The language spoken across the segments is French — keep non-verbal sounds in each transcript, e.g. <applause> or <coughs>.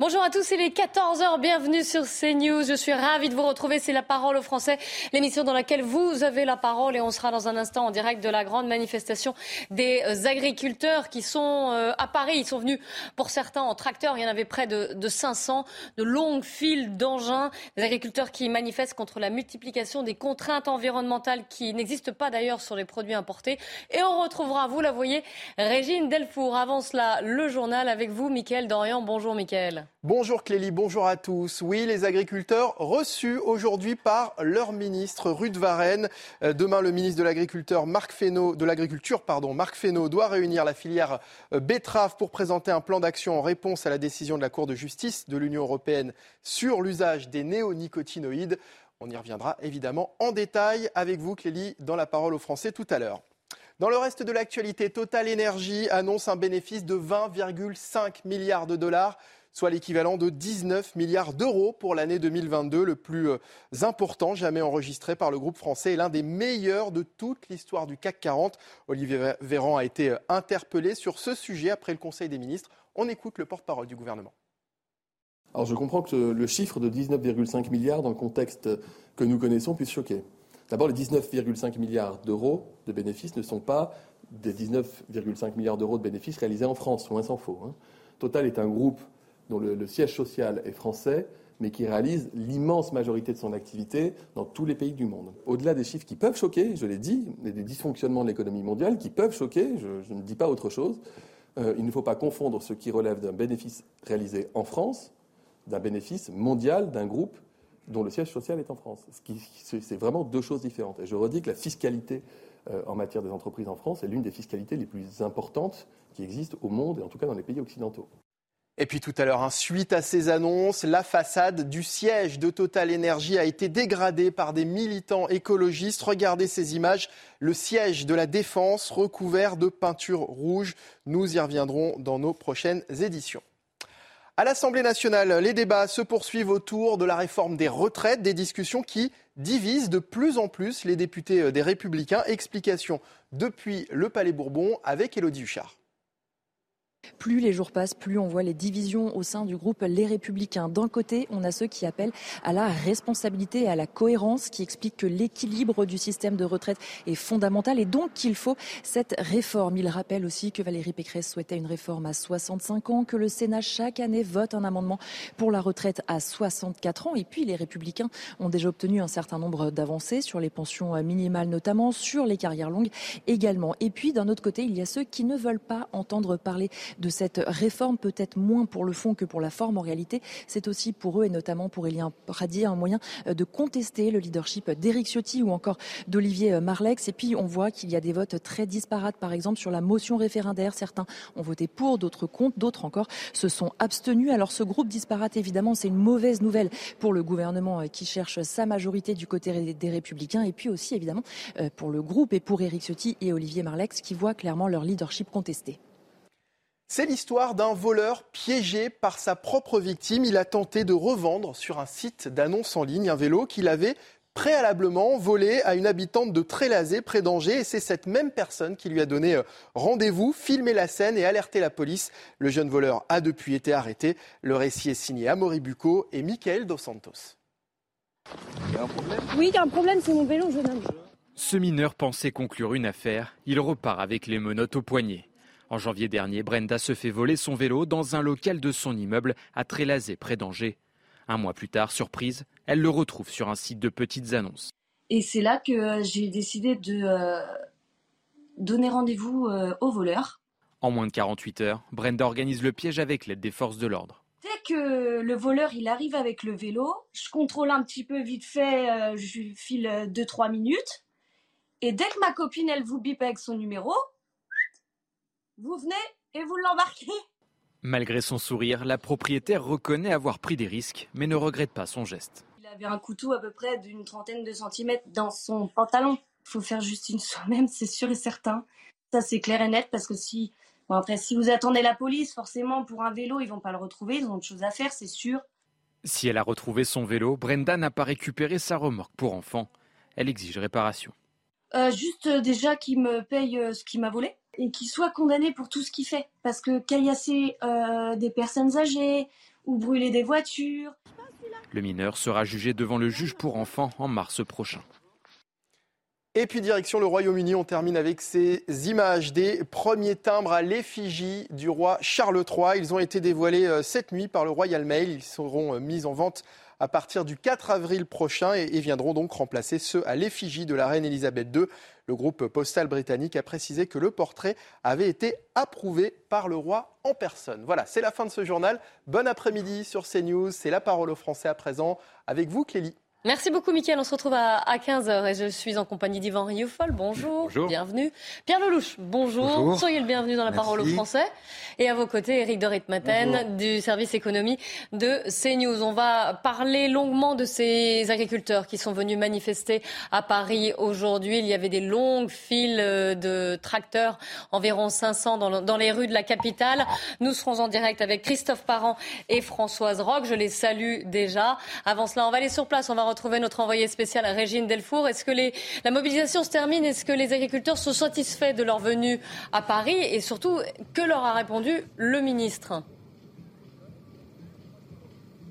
Bonjour à tous, il est 14h, bienvenue sur CNews. Je suis ravie de vous retrouver, c'est La Parole aux Français, l'émission dans laquelle vous avez la parole et on sera dans un instant en direct de la grande manifestation des agriculteurs qui sont euh, à Paris. Ils sont venus pour certains en tracteur, il y en avait près de, de 500, de longues files d'engins, des agriculteurs qui manifestent contre la multiplication des contraintes environnementales qui n'existent pas d'ailleurs sur les produits importés. Et on retrouvera, vous la voyez, Régine Delfour. Avance là le journal avec vous, Mickaël Dorian. Bonjour Mickaël. Bonjour Clélie, bonjour à tous. Oui, les agriculteurs reçus aujourd'hui par leur ministre Ruth Varenne. Euh, demain, le ministre de l'Agriculture, Marc Fesneau, doit réunir la filière euh, betterave pour présenter un plan d'action en réponse à la décision de la Cour de justice de l'Union européenne sur l'usage des néonicotinoïdes. On y reviendra évidemment en détail avec vous, Clélie, dans la parole aux Français tout à l'heure. Dans le reste de l'actualité, Total Energy annonce un bénéfice de 20,5 milliards de dollars soit l'équivalent de 19 milliards d'euros pour l'année 2022, le plus euh, important jamais enregistré par le groupe français et l'un des meilleurs de toute l'histoire du CAC 40. Olivier Véran a été euh, interpellé sur ce sujet après le Conseil des ministres. On écoute le porte-parole du gouvernement. Alors je comprends que le chiffre de 19,5 milliards dans le contexte que nous connaissons puisse choquer. D'abord, les 19,5 milliards d'euros de bénéfices ne sont pas des 19,5 milliards d'euros de bénéfices réalisés en France, loin s'en faut. Hein. Total est un groupe dont le, siège social est français, mais qui réalise l'immense majorité de son activité dans tous les pays du monde. Au-delà des chiffres qui peuvent choquer, je l'ai dit, des dysfonctionnements de l'économie mondiale qui peuvent choquer, je, ne dis pas autre chose, euh, il ne faut pas confondre ce qui relève d'un bénéfice réalisé en France, d'un bénéfice mondial d'un groupe dont le siège social est en France. C'est vraiment deux choses différentes. Et je redis que la fiscalité euh, en matière des entreprises en France est l'une des fiscalités les plus importantes qui existent au monde, et en tout cas dans les pays occidentaux. Et puis tout à l'heure, hein, suite à ces annonces, la façade du siège de Total Energy a été dégradée par des militants écologistes. Regardez ces images, le siège de la Défense recouvert de peinture rouge. Nous y reviendrons dans nos prochaines éditions. À l'Assemblée nationale, les débats se poursuivent autour de la réforme des retraites, des discussions qui divisent de plus en plus les députés euh, des Républicains. Explication depuis le Palais Bourbon avec Élodie Huchard. Plus les jours passent, plus on voit les divisions au sein du groupe Les Républicains. D'un côté, on a ceux qui appellent à la responsabilité et à la cohérence, qui expliquent que l'équilibre du système de retraite est fondamental et donc qu'il faut cette réforme. Il rappelle aussi que Valérie Pécresse souhaitait une réforme à 65 ans, que le Sénat chaque année vote un amendement pour la retraite à 64 ans. Et puis les Républicains ont déjà obtenu un certain nombre d'avancées sur les pensions minimales notamment, sur les carrières longues également. Et puis d'un autre côté, il y a ceux qui ne veulent pas entendre parler de cette réforme, peut-être moins pour le fond que pour la forme. En réalité, c'est aussi pour eux et notamment pour Élien Pradier un moyen euh, de contester le leadership d'Éric Ciotti ou encore d'Olivier euh, Marlex. Et puis, on voit qu'il y a des votes très disparates, par exemple, sur la motion référendaire. Certains ont voté pour, d'autres contre, d'autres encore se sont abstenus. Alors, ce groupe disparate, évidemment, c'est une mauvaise nouvelle pour le gouvernement euh, qui cherche sa majorité du côté des Républicains et puis aussi, évidemment, pour le groupe et pour Éric Ciotti et Olivier Marlex qui voient clairement leur leadership contesté. C'est l'histoire d'un voleur piégé par sa propre victime. Il a tenté de revendre sur un site d'annonce en ligne un vélo qu'il avait préalablement volé à une habitante de Trélazé, près d'Angers. Et c'est cette même personne qui lui a donné euh, rendez-vous, filmé la scène et alerté la police. Le jeune voleur a depuis été arrêté. Le récit est signé Amaury Bucco et Michael Dos Santos. Il y a un problème Oui, il y a un problème, c'est mon vélo, jeune homme. Ce mineur pensait conclure une affaire. Il repart avec les menottes au poignet. En janvier dernier, Brenda se fait voler son vélo dans un local de son immeuble à Trélazé, près d'Angers. Un mois plus tard, surprise, elle le retrouve sur un site de petites annonces. Et c'est là que euh, j'ai décidé de euh, donner rendez-vous euh, au voleur. En moins de 48 heures, Brenda organise le piège avec l'aide des forces de l'ordre. Dès que le voleur il arrive avec le vélo, je contrôle un petit peu vite fait, je file 2-3 minutes. Et dès que ma copine elle vous bip avec son numéro, vous venez et vous l'embarquez. Malgré son sourire, la propriétaire reconnaît avoir pris des risques, mais ne regrette pas son geste. Il avait un couteau à peu près d'une trentaine de centimètres dans son pantalon. Il faut faire justine soi-même, c'est sûr et certain. Ça, c'est clair et net parce que si, bon, après, si vous attendez la police, forcément, pour un vélo, ils vont pas le retrouver. Ils ont autre chose à faire, c'est sûr. Si elle a retrouvé son vélo, Brenda n'a pas récupéré sa remorque pour enfant. Elle exige réparation. Euh, juste euh, déjà qu'il me paye euh, ce qu'il m'a volé et qu'il soit condamné pour tout ce qu'il fait. Parce que caillasser euh, des personnes âgées ou brûler des voitures. Le mineur sera jugé devant le juge pour enfants en mars prochain. Et puis direction le Royaume-Uni, on termine avec ces images des premiers timbres à l'effigie du roi Charles III. Ils ont été dévoilés euh, cette nuit par le Royal Mail. Ils seront euh, mis en vente à partir du 4 avril prochain et, viendront donc remplacer ceux à l'effigie de la reine Elisabeth II. Le groupe postal britannique a précisé que le portrait avait été approuvé par le roi en personne. Voilà, c'est la fin de ce journal. Bon après-midi sur CNews. C'est la parole aux Français à présent. Avec vous, Clélie. Merci beaucoup, Mickaël. On se retrouve à, 15h et je suis en compagnie d'Yvan Rioufol. Bonjour. Bonjour. Bienvenue. Pierre Lelouch, bonjour. Bonjour. Soyez le bienvenu dans la Merci. parole aux Français. Et à vos côtés, Éric de Ritmaten du service économie de CNews. On va parler longuement de ces agriculteurs qui sont venus manifester à Paris aujourd'hui. Il y avait des longues files euh, de tracteurs, environ 500 dans, le- dans les rues de la capitale. Nous serons en direct avec Christophe Parent et Françoise Roque. Je les salue déjà. Avant cela, on va aller sur place. On va retrouver notre envoyé spécial Régine Delfour. Est-ce que la mobilisation se termine? Est-ce que les agriculteurs sont satisfaits de leur venue à Paris? Et surtout, que leur a répondu le ministre?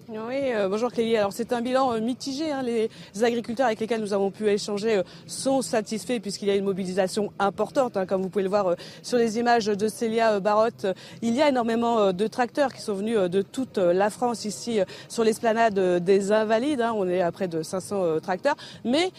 Oui, euh, bonjour Clélie. Alors c'est un bilan euh, mitigé. hein. Les agriculteurs avec lesquels nous avons pu échanger euh, sont satisfaits puisqu'il y a une mobilisation importante. hein. Comme vous pouvez le voir euh, sur les images de Célia Barotte, il y a énormément de tracteurs qui sont venus de toute la France ici sur l'esplanade des Invalides. hein. On est à près de 500 euh, tracteurs, mais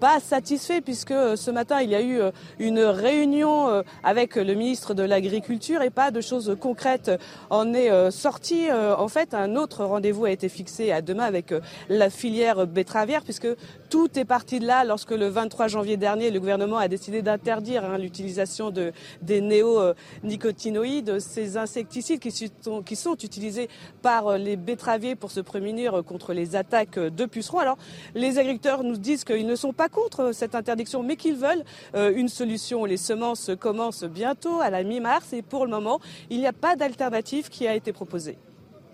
pas satisfaits puisque ce matin il y a eu une réunion avec le ministre de l'Agriculture et pas de choses concrètes en est sorti. En fait, un autre rendez-vous a été fixé à demain avec euh, la filière betteravière, puisque tout est parti de là lorsque le 23 janvier dernier, le gouvernement a décidé d'interdire hein, l'utilisation de, des néonicotinoïdes, ces insecticides qui sont, qui sont utilisés par euh, les betteraviers pour se prémunir contre les attaques de pucerons. Alors, les agriculteurs nous disent qu'ils ne sont pas contre cette interdiction, mais qu'ils veulent euh, une solution. Les semences commencent bientôt à la mi-mars et pour le moment, il n'y a pas d'alternative qui a été proposée.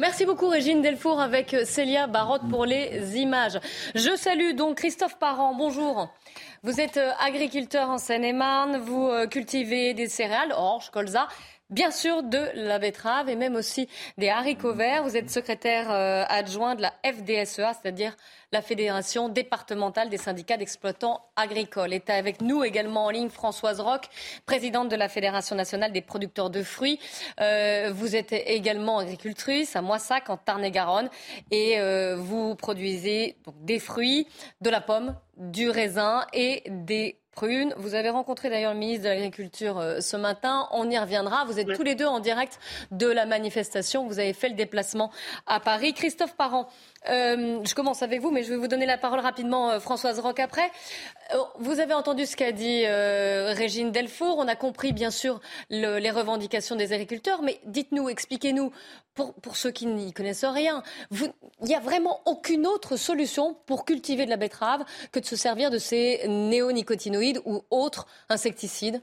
Merci beaucoup Régine Delfour avec Célia Barotte pour les images. Je salue donc Christophe Parent. Bonjour. Vous êtes euh, agriculteur en Seine-et-Marne. Vous euh, cultivez des céréales, orge, colza. Bien sûr, de la betterave et même aussi des haricots verts. Vous êtes secrétaire euh, adjoint de la FDSEA, c'est-à-dire la Fédération départementale des syndicats d'exploitants agricoles. Est avec nous également en ligne Françoise Roque, présidente de la Fédération nationale des producteurs de fruits. Euh, vous êtes également agricultrice à Moissac, en Tarn-et-Garonne, et euh, vous produisez donc, des fruits, de la pomme, du raisin et des Vous avez rencontré d'ailleurs le ministre de l'Agriculture euh, ce matin. On y reviendra. Vous êtes tous les deux en direct de la manifestation. Vous avez fait le déplacement à Paris. Christophe Parent, euh, je commence avec vous, mais je vais vous donner la parole rapidement, euh, Françoise Roque, après. Vous avez entendu ce qu'a dit euh, Régine Delfour. On a compris, bien sûr, le- les revendications des agriculteurs. Mais dites-nous, expliquez-nous, pour, pour ceux qui n'y connaissent rien, il n'y a vraiment aucune autre solution pour cultiver de la betterave que de se servir de ces néonicotinoïdes ou autres insecticides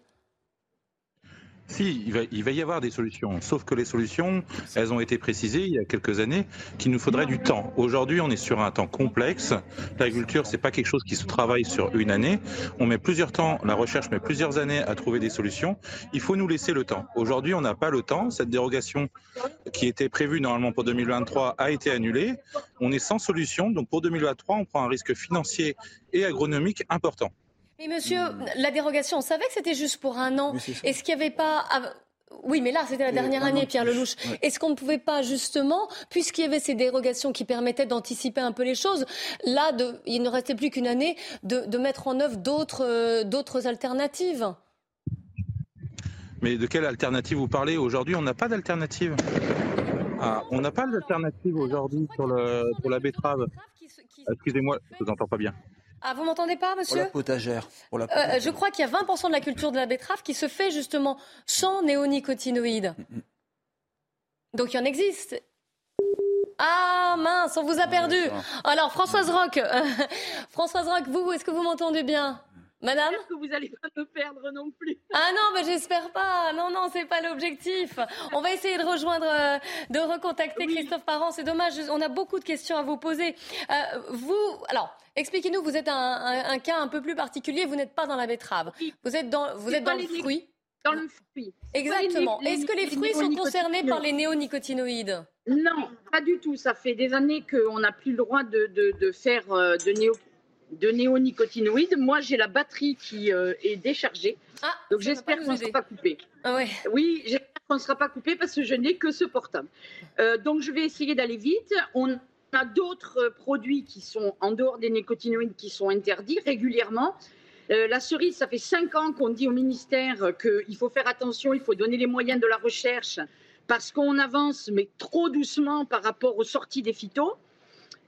Si, il va, il va y avoir des solutions. Sauf que les solutions, elles ont été précisées il y a quelques années qu'il nous faudrait du temps. Aujourd'hui, on est sur un temps complexe. L'agriculture, c'est pas quelque chose qui se travaille sur une année. On met plusieurs temps, la recherche met plusieurs années à trouver des solutions. Il faut nous laisser le temps. Aujourd'hui, on n'a pas le temps. Cette dérogation qui était prévue normalement pour 2023 a été annulée. On est sans solution. Donc pour 2023, on prend un risque financier et agronomique important. Mais monsieur, la dérogation, on savait que c'était juste pour un an. Est-ce qu'il n'y avait pas... Oui, mais là, c'était la dernière année, Pierre Lelouch. Est-ce qu'on ne pouvait pas, justement, puisqu'il y avait ces dérogations qui permettaient d'anticiper un peu les choses, là, de, il ne restait plus qu'une année, de, de mettre en œuvre d'autres euh, alternatives? Mais de quelle alternative vous parlez Aujourd'hui, on n'a pas d'alternative. Ah, on n'a pas d'alternative aujourd'hui le, pour la betterave. Excusez-moi, je vous entends pas bien. Ah, vous m'entendez pas, monsieur Pour la potagère. Pour la Euh, potagère. je crois qu'il y a 20% de la culture de la betterave qui se fait justement sans néonicotinoïdes. Donc il y en existe. Ah mince, on vous a perdu. Alors Françoise Rock, <laughs> Françoise Rock, vous, est-ce que vous m'entendez bien? Madame que vous allez pas me perdre non plus Ah non, mais j'espère pas. Non, non, c'est pas l'objectif. On va essayer de rejoindre, euh, de recontacter Christophe Parent. C'est dommage, on a beaucoup de questions à vous poser. Euh, vous, alors, expliquez-nous, vous êtes un, un- un cas un peu plus particulier. Vous n'êtes pas dans la betterave. Vous êtes dans, vous êtes dans le fruit. Dans le fruit. Exactement. Est-ce que les les fruits sont concernés par les néonicotinoïdes néonicotinoïdes? Non, pas du tout. Ça fait des années qu'on n'a plus le droit de, de- de faire euh, de, néo- de néonicotinoïdes. Moi, j'ai la batterie qui euh, est déchargée. Ah, Donc j'espère qu'on ne sera pas coupé. Ah ouais. Oui, j'espère qu'on ne sera pas coupé parce que je n'ai que ce portable. Euh, donc je vais essayer d'aller vite. On a d'autres euh, produits qui sont en dehors des nécotinoïdes qui sont interdits régulièrement. Euh, la cerise, ça fait cinq ans qu'on dit au ministère qu'il faut faire attention, il faut donner les moyens de la recherche parce qu'on avance, mais trop doucement par rapport aux sorties des phytos.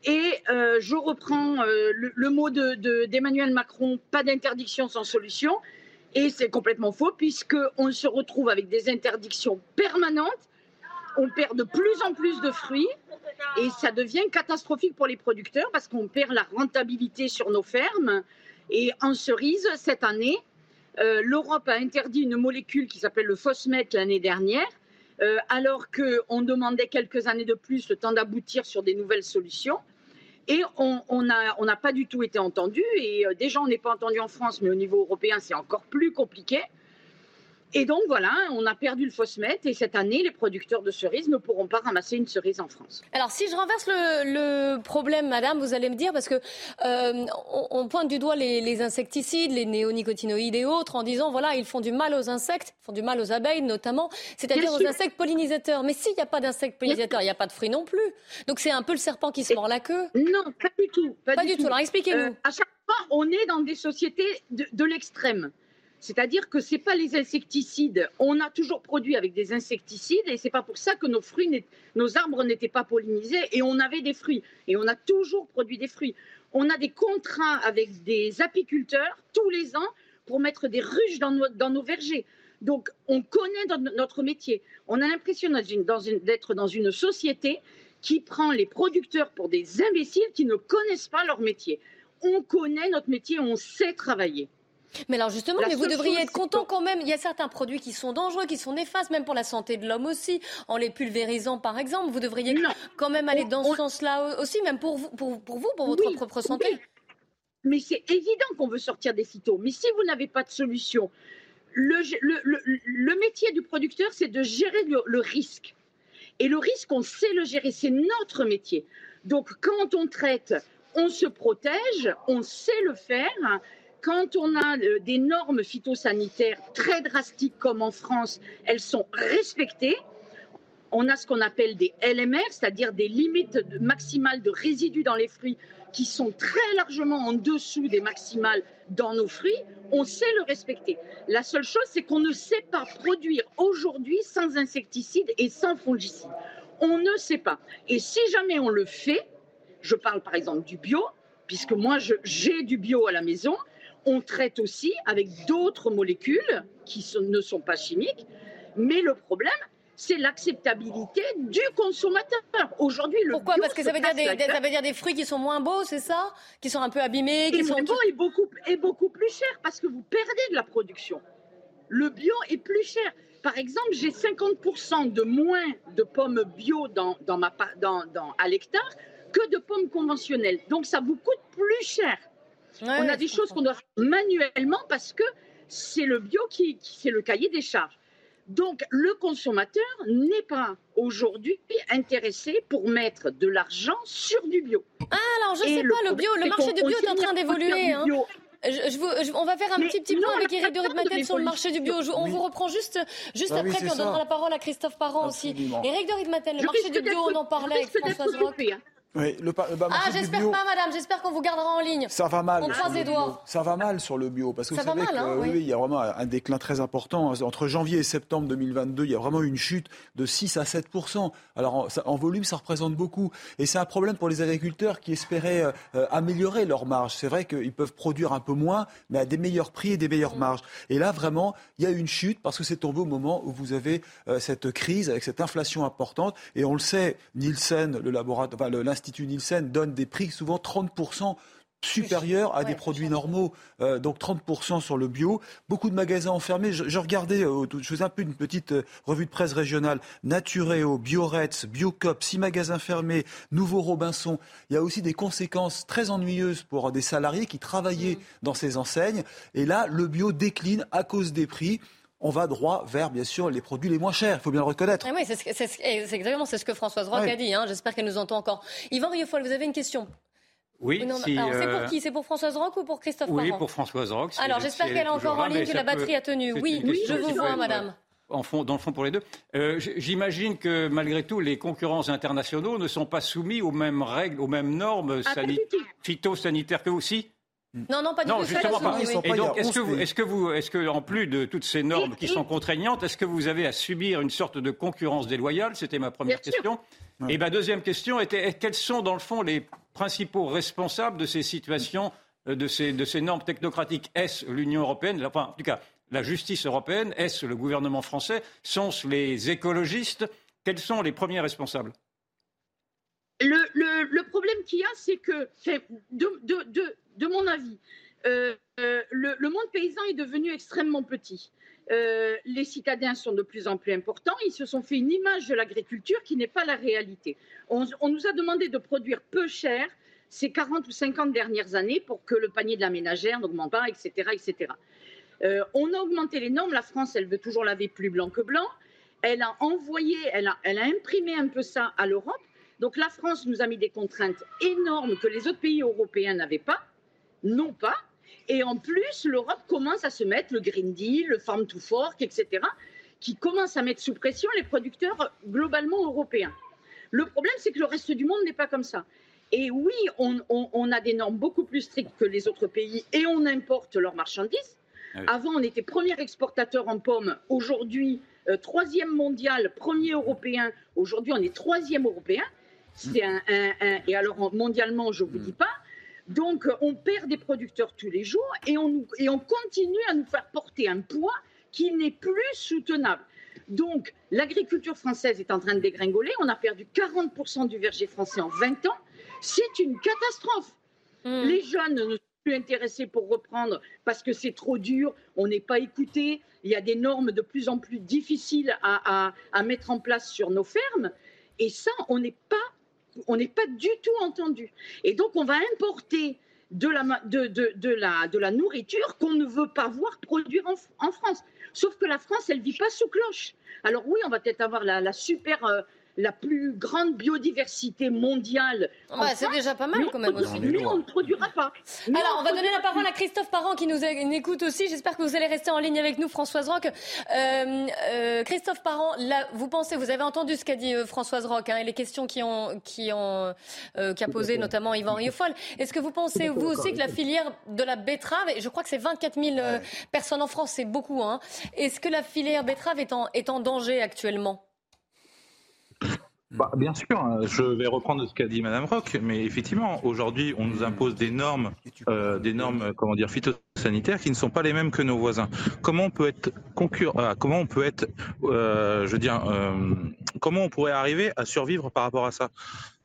Et euh, je reprends euh, le, mot de- de- d'Emmanuel Macron, pas d'interdiction sans solution. Et c'est complètement faux, puisqu'on se retrouve avec des interdictions permanentes. On perd de plus en plus de fruits et ça devient catastrophique pour les producteurs parce qu'on perd la rentabilité sur nos fermes. Et en cerise, cette année, euh, l'Europe a interdit une molécule qui s'appelle le phosmètre l'année dernière, alors qu'on demandait quelques années de plus le temps d'aboutir sur des nouvelles solutions. Et on n'a pas du tout été entendu. Et euh, déjà, on n'est pas entendu en France, mais au niveau européen, c'est encore plus compliqué. Et donc voilà, on a perdu le phosmètre. Et cette année, les producteurs de cerises ne pourront pas ramasser une cerise en France. Alors, si je renverse le, le problème, madame, vous allez me dire, parce que euh, on, on pointe du doigt les, les insecticides, les néonicotinoïdes et autres, en disant, voilà, ils font du mal aux insectes, font du mal aux abeilles notamment, c'est-à-dire aux insectes pollinisateurs. Mais s'il n'y a pas d'insectes pollinisateurs, il n'y a pas de fruits non plus. Donc, c'est un peu le serpent qui se mord la queue. Non, pas du tout. Pas, Pas du tout. Alors, expliquez-nous. Euh, à chaque fois, on est dans des sociétés de, de l'extrême. C'est-à-dire que c'est pas les insecticides. On a toujours produit avec des insecticides et c'est pas pour ça que nos fruits, nos arbres n'étaient pas pollinisés et on avait des fruits et on a toujours produit des fruits. On a des contrats avec des apiculteurs tous les ans pour mettre des ruches dans nos, dans nos vergers. Donc, on connaît notre métier. On a l'impression d'être dans une société qui prend les producteurs pour des imbéciles qui ne connaissent pas leur métier. On connaît notre métier, on sait travailler. Mais alors justement, La mais vous devriez être content quand même. Il y a certains produits qui sont dangereux, qui sont néfastes, même pour la santé de l'homme aussi, en les pulvérisant par exemple. Vous devriez quand même aller dans ce sens-là aussi, même pour vous, pour, pour vous, pour votre Oui, propre santé. oui. Mais c'est évident qu'on veut sortir des phytos. Mais si vous n'avez pas de solution, le, le- le- le métier du producteur, c'est de gérer le risque. Et le risque, on sait le gérer, c'est notre métier. Donc quand on traite, on se protège, on sait le faire. Quand on a euh, des normes phytosanitaires très drastiques comme en France, elles sont respectées. On a ce qu'on appelle des LMR, c'est-à-dire des limites maximales de résidus dans les fruits qui sont très largement en dessous des maximales dans nos fruits. On sait le respecter. La seule chose, c'est qu'on ne sait pas produire aujourd'hui sans insecticides et sans fongicides. On ne sait pas. Et si jamais on le fait, je parle par exemple du bio, puisque moi j'ai du bio à la maison, on traite aussi avec d'autres molécules qui sont- ne sont pas chimiques, mais le problème, c'est l'acceptabilité du consommateur. Aujourd'hui, le Pourquoi? Parce que ça veut, dire des, la des- ça gueule. veut dire des fruits qui sont moins beaux, c'est ça? Qui sont un peu abîmés, qui Et sont beaucoup, plus cher parce que vous perdez de la production. Le bio est plus cher. Par exemple, j'ai 50% de moins de pommes bio dans, dans ma, dans- à l'hectare que de pommes conventionnelles. Donc ça vous coûte plus cher. On a des choses qu'on doit faire manuellement parce que c'est le bio qui, qui- c'est le cahier des charges. Donc le consommateur n'est pas aujourd'hui intéressé pour mettre de l'argent sur du bio. Ah, alors je Et sais le pas, le bio, le marché du bio est en train d'évoluer. hein. bio. Je- je vous- je- on va faire un Mais petit, petit non, point avec Eric de Ritmaten sur le marché du bio. Je- on Oui. vous reprend juste, juste Ah oui, après, c'est puis on ça. donnera la parole à Christophe Parent aussi. Eric de Ritmaten, le Je marché du bio, on en parlait avec Françoise coupée, hein. Oui, le, ah, j'espère pas, madame. J'espère qu'on vous gardera en ligne. Ça va mal. On croise les doigts. Ça va mal sur le bio. Parce que ça vous savez mal, hein, oui. il y a vraiment un déclin très important. Entre janvier et septembre 2022, il y a vraiment une chute de 6 à 7% Alors, en, volume, ça représente beaucoup. Et c'est un problème pour les agriculteurs qui espéraient euh, euh, améliorer leur marge. C'est vrai qu'ils peuvent produire un peu moins, mais à des meilleurs prix et des meilleures marges. Et là, vraiment, il y a une chute parce que c'est tombé au moment où vous avez euh, cette crise avec cette inflation importante. Et on le sait, Nielsen, le laboratoire, l'Institut Nielsen donne des prix souvent 30% supérieurs à des produits normaux, euh, donc 30% sur le bio. Beaucoup de magasins enfermés. Je, regardais, euh, je faisais un peu une petite euh, revue de presse régionale. Natureo, Biorets, Biocop, six magasins fermés, Nouveau Robinson. Il y a aussi des conséquences très ennuyeuses pour des salariés qui travaillaient mmh. dans ces enseignes. Et là, le bio décline à cause des prix on va droit vers, bien sûr, les produits les moins chers. Il faut bien le reconnaître. oui, c'est exactement ce que Françoise Roque a dit. Hein. J'espère qu'elle nous entend encore. Yvan Rieufol, vous avez une question? Oui, c'est pour euh, qui? C'est pour Françoise Roque ou pour Christophe Oui, pour Françoise Roque. Alors j'espère qu'elle est encore en ligne, que la batterie a tenu. Oui, je vous vois, madame. En fond, dans le fond pour les deux. Euh, j'imagine que malgré tout, les concurrents internationaux ne sont pas soumis aux mêmes règles, aux mêmes normes ah, phytosanitaires que vous aussi? Non, non, pas du non, Justement pas. Et donc, est-ce que, vous, est-ce que vous, est-ce que, en plus de toutes ces normes qui sont contraignantes, est-ce que vous avez à subir une sorte de concurrence déloyale? C'était ma première question. Et ma deuxième question était quels sont, dans le fond, les principaux responsables de ces situations, euh, de ces, de ces normes technocratiques? Est-ce l'Union européenne Enfin, en tout cas, la justice européenne? Est-ce le gouvernement français? Sont-ce les écologistes? Quels sont les premiers responsables? Le, problème qu'il y a, c'est que, de, mon avis, euh, euh, le, monde paysan est devenu extrêmement petit. Euh, les citadins sont de plus en plus importants. Ils se sont fait une image de l'agriculture qui n'est pas la réalité. On, nous a demandé de produire peu cher ces 40 ou 50 dernières années pour que le panier de la ménagère n'augmente pas, etc. etc. on a augmenté les normes. La France, elle veut toujours laver plus blanc que blanc. Elle a envoyé, elle a, elle a imprimé un peu ça à l'Europe. Donc la France nous a mis des contraintes énormes que les autres pays européens n'avaient pas, non pas. Et en plus, l'Europe commence à se mettre le Green Deal, le Farm to Fork, etc., qui commence à mettre sous pression les producteurs globalement européens. Le problème, c'est que le reste du monde n'est pas comme ça. Et oui, on, a des normes beaucoup plus strictes que les autres pays et on importe leurs marchandises. Ah Avant, on était premier exportateur en pommes. Aujourd'hui, euh, troisième mondial, premier européen. Aujourd'hui, on est troisième européen. C'est un, et alors mondialement, je ne vous dis pas. Donc, on perd des producteurs tous les jours et on, et on continue à nous faire porter un poids qui n'est plus soutenable. Donc, l'agriculture française est en train de dégringoler. On a perdu 40% du verger français en 20 ans. C'est une catastrophe. Hmm. Les jeunes ne sont plus intéressés pour reprendre parce que c'est trop dur, on n'est pas écouté, il y a des normes de plus en plus difficiles à, à, à mettre en place sur nos fermes. Et ça, on n'est pas on n'est pas du tout entendu. Et donc, on va importer de la, de, la, nourriture qu'on ne veut pas voir produire en, France. Sauf que la France, elle vit pas sous cloche. Alors oui, on va peut-être avoir la, super euh, la plus grande biodiversité mondiale. c'est déjà pas mal quand même aussi. Mais on ne produira pas. Alors, on, va donner la parole à Christophe Parent qui nous écoute aussi. J'espère que vous allez rester en ligne avec nous, Françoise Roque. Euh, euh, Christophe Parent, là, vous pensez, vous avez entendu ce qu'a dit euh, Françoise Roque hein, et les questions qui ont, qui ont, qu'a posé notamment Yvan Riofol. Est-ce que vous pensez, vous aussi, que la filière de la betterave, et je crois que c'est 24 000 personnes en France, c'est beaucoup, hein, est-ce que la filière betterave est en, est en danger actuellement? Bah, bien sûr, hein, je vais reprendre ce qu'a dit Madame Rock, mais effectivement, aujourd'hui, on nous impose des normes, euh, des normes, comment dire, phytosanitaires qui ne sont pas les mêmes que nos voisins. Comment on peut être concurrent, euh, comment on peut être, euh, je veux dire, comment on pourrait arriver à survivre par rapport à ça?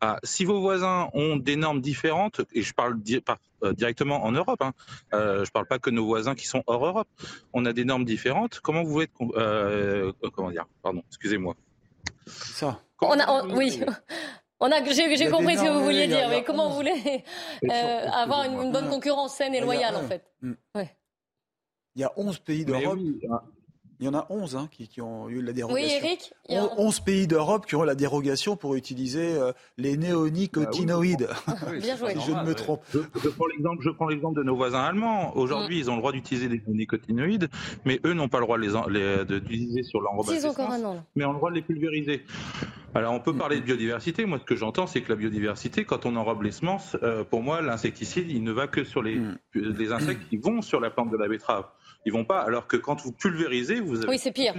Ah, Si vos voisins ont des normes différentes, et je parle directement en Europe, hein, je ne parle pas que nos voisins qui sont hors Europe, on a des normes différentes. Comment vous êtes, comment dire, pardon, excusez-moi. Ça. On a, oui. <laughs> On a, j'ai compris ce que vous vouliez dire, mais comment vous voulez <laughs> euh, avoir une, bonne concurrence saine et loyale, en fait mm. Il y a 11 pays d'Europe. Il y en a 11 hein, qui, qui, ont eu la dérogation. Oui, Eric 11 pays d'Europe qui ont la dérogation pour utiliser euh, les néonicotinoïdes. <laughs> Ah Bien joué. je ne me trompe. Je, je prends l'exemple de nos voisins allemands. Aujourd'hui, mm. ils ont le droit d'utiliser des néonicotinoïdes, mais eux n'ont pas le droit d'utiliser les, sur leur Ils ont encore un an. Mais ont le droit de les pulvériser. Alors on peut parler de biodiversité. Moi, ce que j'entends, c'est que la biodiversité, quand on enrobe les semences, euh, pour moi, l'insecticide, il ne va que sur les, mm. les insectes qui vont sur la plante de la betterave. Ils vont pas. Alors que quand vous pulvérisez, vous avez oui, c'est pire.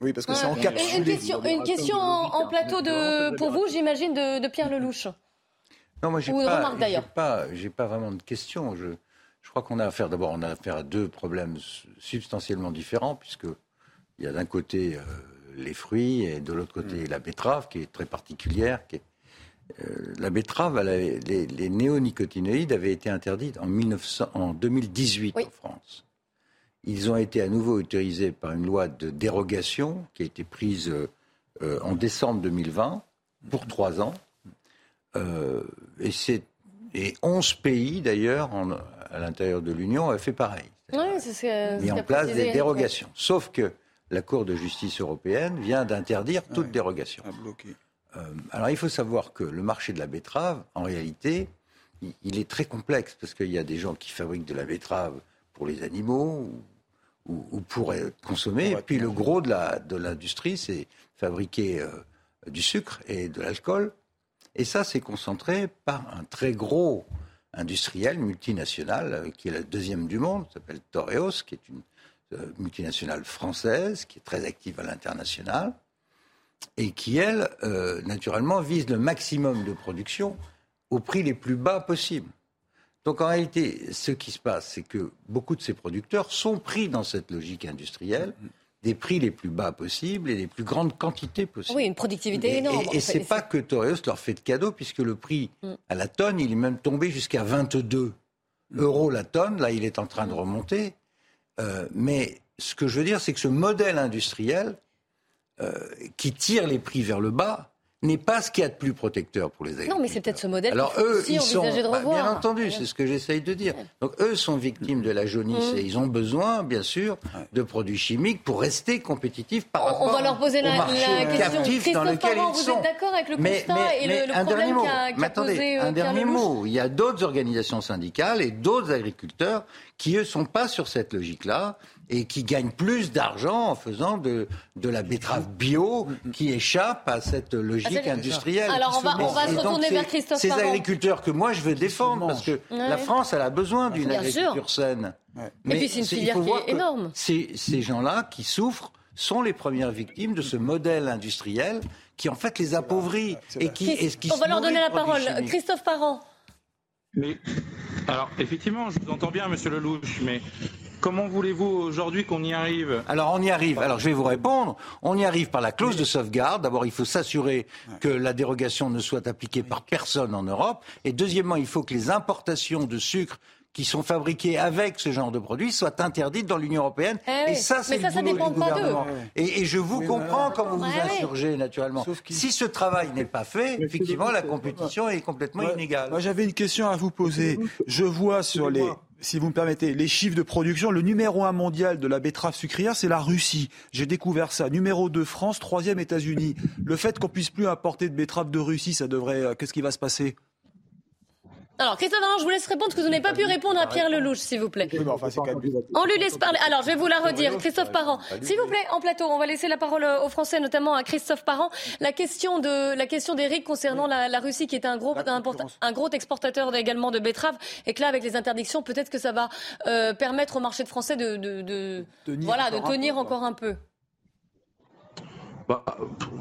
Oui, parce que c'est encapsulé. Une question, une question en, plateau de, pour vous, j'imagine, de, Pierre Lelouch. Non, moi, j'ai pas, pas, j'ai pas vraiment de question. Je, je crois qu'on a affaire, d'abord, on a affaire à deux problèmes substantiellement différents, puisque il y a d'un côté euh, les fruits et de l'autre côté mm. la betterave, qui est très particulière. Qui est, euh, la betterave, les, les, néonicotinoïdes avaient été interdits en, 1900, en 2018 en France. Ils ont été à nouveau autorisés par une loi de dérogation qui a été prise euh, en décembre 2020 pour trois ans. Euh, et, et 11 pays, d'ailleurs, à l'intérieur de l'Union, avaient fait pareil. Oui, c'est mis en place des dérogations. Sauf que la Cour de justice européenne vient d'interdire toute dérogation. Euh, alors il faut savoir que le marché de la betterave, en réalité, il, est très complexe parce qu'il y a des gens qui fabriquent de la betterave pour les animaux ou, pour consommer. Et puis le gros de l'industrie, c'est fabriquer euh, du sucre et de l'alcool. Et ça, c'est concentré par un très gros industriel multinational euh, qui est la deuxième du monde, s'appelle Toreos, qui est une multinationale française qui est très active à l'international et qui, elle, euh, naturellement, vise le maximum de production au prix les plus bas possibles. Donc en réalité, ce qui se passe, c'est que beaucoup de ces producteurs sont pris dans cette logique industrielle des prix les plus bas possibles et les plus grandes quantités possibles. Oui, une productivité énorme. Et, et, c'est pas que Toreos leur fait de cadeau, puisque le prix mm. à la tonne, il est même tombé jusqu'à 22 euros la tonne. Là, il est en train de remonter. Euh, mais ce que je veux dire, c'est que ce modèle industriel euh, qui tire les prix vers le bas, n'est pas ce qu'il y a de plus protecteur pour les agriculteurs. Non, mais c'est peut-être ce modèle Alors eux, ils sont, bah, bien entendu, c'est ce que j'essaye de dire. Donc eux sont victimes de la jaunisse mmh. et ils ont besoin, bien sûr, de produits chimiques pour rester compétitifs par rapport On va leur poser la, question. Christophe dans lequel Parent, ils vous êtes d'accord avec le constat et le, le problème qu'a posé Un dernier mot. Il y a d'autres organisations syndicales et d'autres agriculteurs qui, eux, sont pas sur cette logique-là et qui gagnent plus d'argent en faisant de, de la betterave bio qui échappe à cette logique ah, industrielle. Alors on va, on va se retourner vers Christophe Ces agriculteurs que moi je veux défendre parce que la France elle a besoin d'une agriculture saine. Mais et puis c'est une filière qui est énorme. Ces, ces gens-là qui souffrent sont les premières victimes de ce modèle industriel qui en fait les appauvrit et qui, et qui On va leur donner la parole. Christophe Parent. Mais alors effectivement, je vous entends bien, Monsieur Lelouch, mais Comment voulez-vous aujourd'hui qu'on y arrive Alors on y arrive. Alors je vais vous répondre. On y arrive par la clause de sauvegarde. D'abord, il faut s'assurer que la dérogation ne soit appliquée par personne en Europe. Et deuxièmement, il faut que les importations de sucre qui sont fabriquées avec ce genre de produits soient interdites dans l'Union européenne. Eh et ça, c'est le boulot du gouvernement. Et, et, je vous comprends quand vous vous insurgez, naturellement. Si ce travail n'est pas fait, effectivement, la compétition est complètement inégale. Moi, j'avais une question à vous poser. Je vois sur les si vous me permettez, les chiffres de production, le numéro un mondial de la betterave sucrière, c'est la Russie. J'ai découvert ça. Numéro 2, France. Troisième, États-Unis. Le fait qu'on puisse plus importer de betterave de Russie, ça devrait. Euh, qu'est-ce qui va se passer? Alors, Christophe je vous laisse répondre parce que vous n'avez pas pu répondre à Pierre Lelouch, s'il vous plaît. on lui laisse parler. Alors, je vais vous la redire. Christophe Parent, s'il vous plaît, en plateau, on va laisser la parole aux Français, notamment à Christophe Parent. La question de la question d'Éric concernant la, Russie, qui est un gros, un, gros exportateur également de betteraves, et que là, avec les interdictions, peut-être que ça va euh, permettre au marché de français de, de, de voilà, de tenir encore un peu. Bah,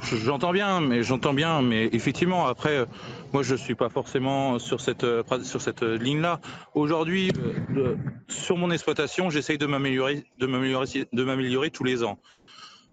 j'entends bien, mais j'entends bien, mais effectivement, après, moi, je suis pas forcément sur cette sur cette ligne-là. Aujourd'hui, euh, sur mon exploitation, j'essaye de m'améliorer, de m'améliorer, de m'améliorer tous les ans.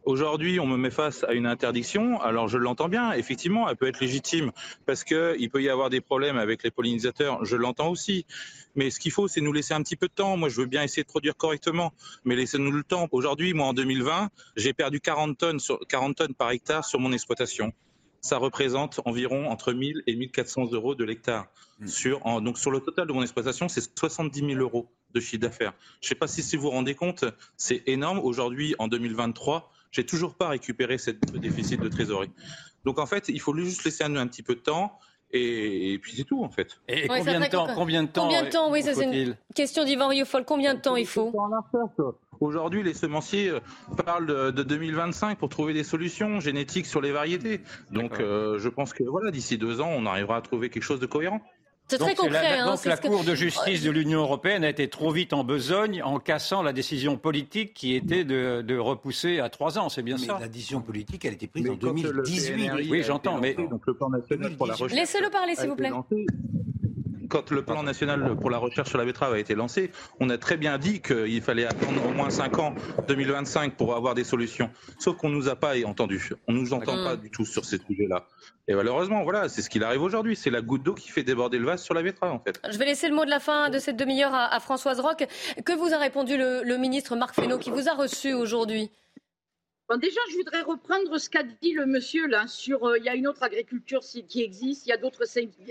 Aujourd'hui, on me met face à une interdiction. Alors, je l'entends bien. Effectivement, elle peut être légitime parce que il peut y avoir des problèmes avec les pollinisateurs. Je l'entends aussi. Mais ce qu'il faut, c'est nous laisser un petit peu de temps. Moi, je veux bien essayer de produire correctement, mais laissez-nous le temps. Aujourd'hui, moi, en 2020, j'ai perdu 40 tonnes, sur, 40 tonnes par hectare sur mon exploitation. Ça représente environ entre 1000 et 1400 euros de l'hectare. Mmh. Sur, donc, sur le total de mon exploitation, c'est 70 000 euros de chiffre d'affaires. Je ne sais pas si, si vous vous rendez compte, c'est énorme. Aujourd'hui, en 2023, j'ai toujours pas récupéré ce déficit de trésorerie. Donc, en fait, il faut juste laisser un petit peu de temps. Et, puis c'est tout en fait. Et, combien, de temps, combien de temps Combien de temps Oui, ça c'est une question d'Yvan Rioufol. Combien de temps il faut? Aujourd'hui, les semenciers euh, parlent de, 2025 pour trouver des solutions génétiques sur les variétés. Donc, euh, je pense que voilà, d'ici deux ans, on arrivera à trouver quelque chose de cohérent. C'est très concret. La, hein, donc la Cour de justice de l'Union européenne a été trop vite en besogne en cassant la décision politique qui était de, repousser à trois ans. C'est bien mais ça. La décision politique, elle a été prise en 2018. Oui, j'entends. Mais donc le plan national pour la recherche. Laissez-le parler, s'il vous plaît quand le plan national pour la recherche sur la betterave a été lancé, on a très bien dit qu'il fallait attendre au moins 5 ans, 2025, pour avoir des solutions. Sauf qu'on ne nous a pas entendu. On ne nous entend pas du tout sur ces sujets-là. Et malheureusement, voilà, c'est ce qu'il arrive aujourd'hui. C'est la goutte d'eau qui fait déborder le vase sur la betterave, en fait. Je vais laisser le mot de la fin de cette demi-heure à, Françoise Roch. Que vous a répondu le, ministre Marc Fesneau, qui vous a reçu aujourd'hui? Déjà, je voudrais reprendre ce qu'a dit le monsieur là sur euh, il y a une autre agriculture qui existe, il y a d'autres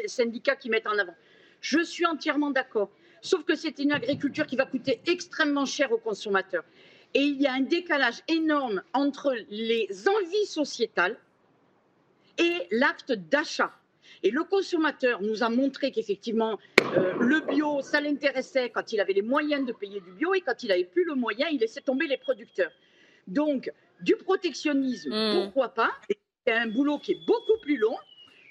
syndicats qui mettent en avant. Je suis entièrement d'accord. Sauf que c'est une agriculture qui va coûter extrêmement cher aux consommateurs. Et il y a un décalage énorme entre les envies sociétales et l'acte d'achat. Et le consommateur nous a montré qu'effectivement, euh, le bio, ça l'intéressait quand il avait les moyens de payer du bio et quand il n'avait plus le moyen, il laissait tomber les producteurs. Donc, du protectionnisme, mmh. pourquoi pas? C'est un boulot qui est beaucoup plus long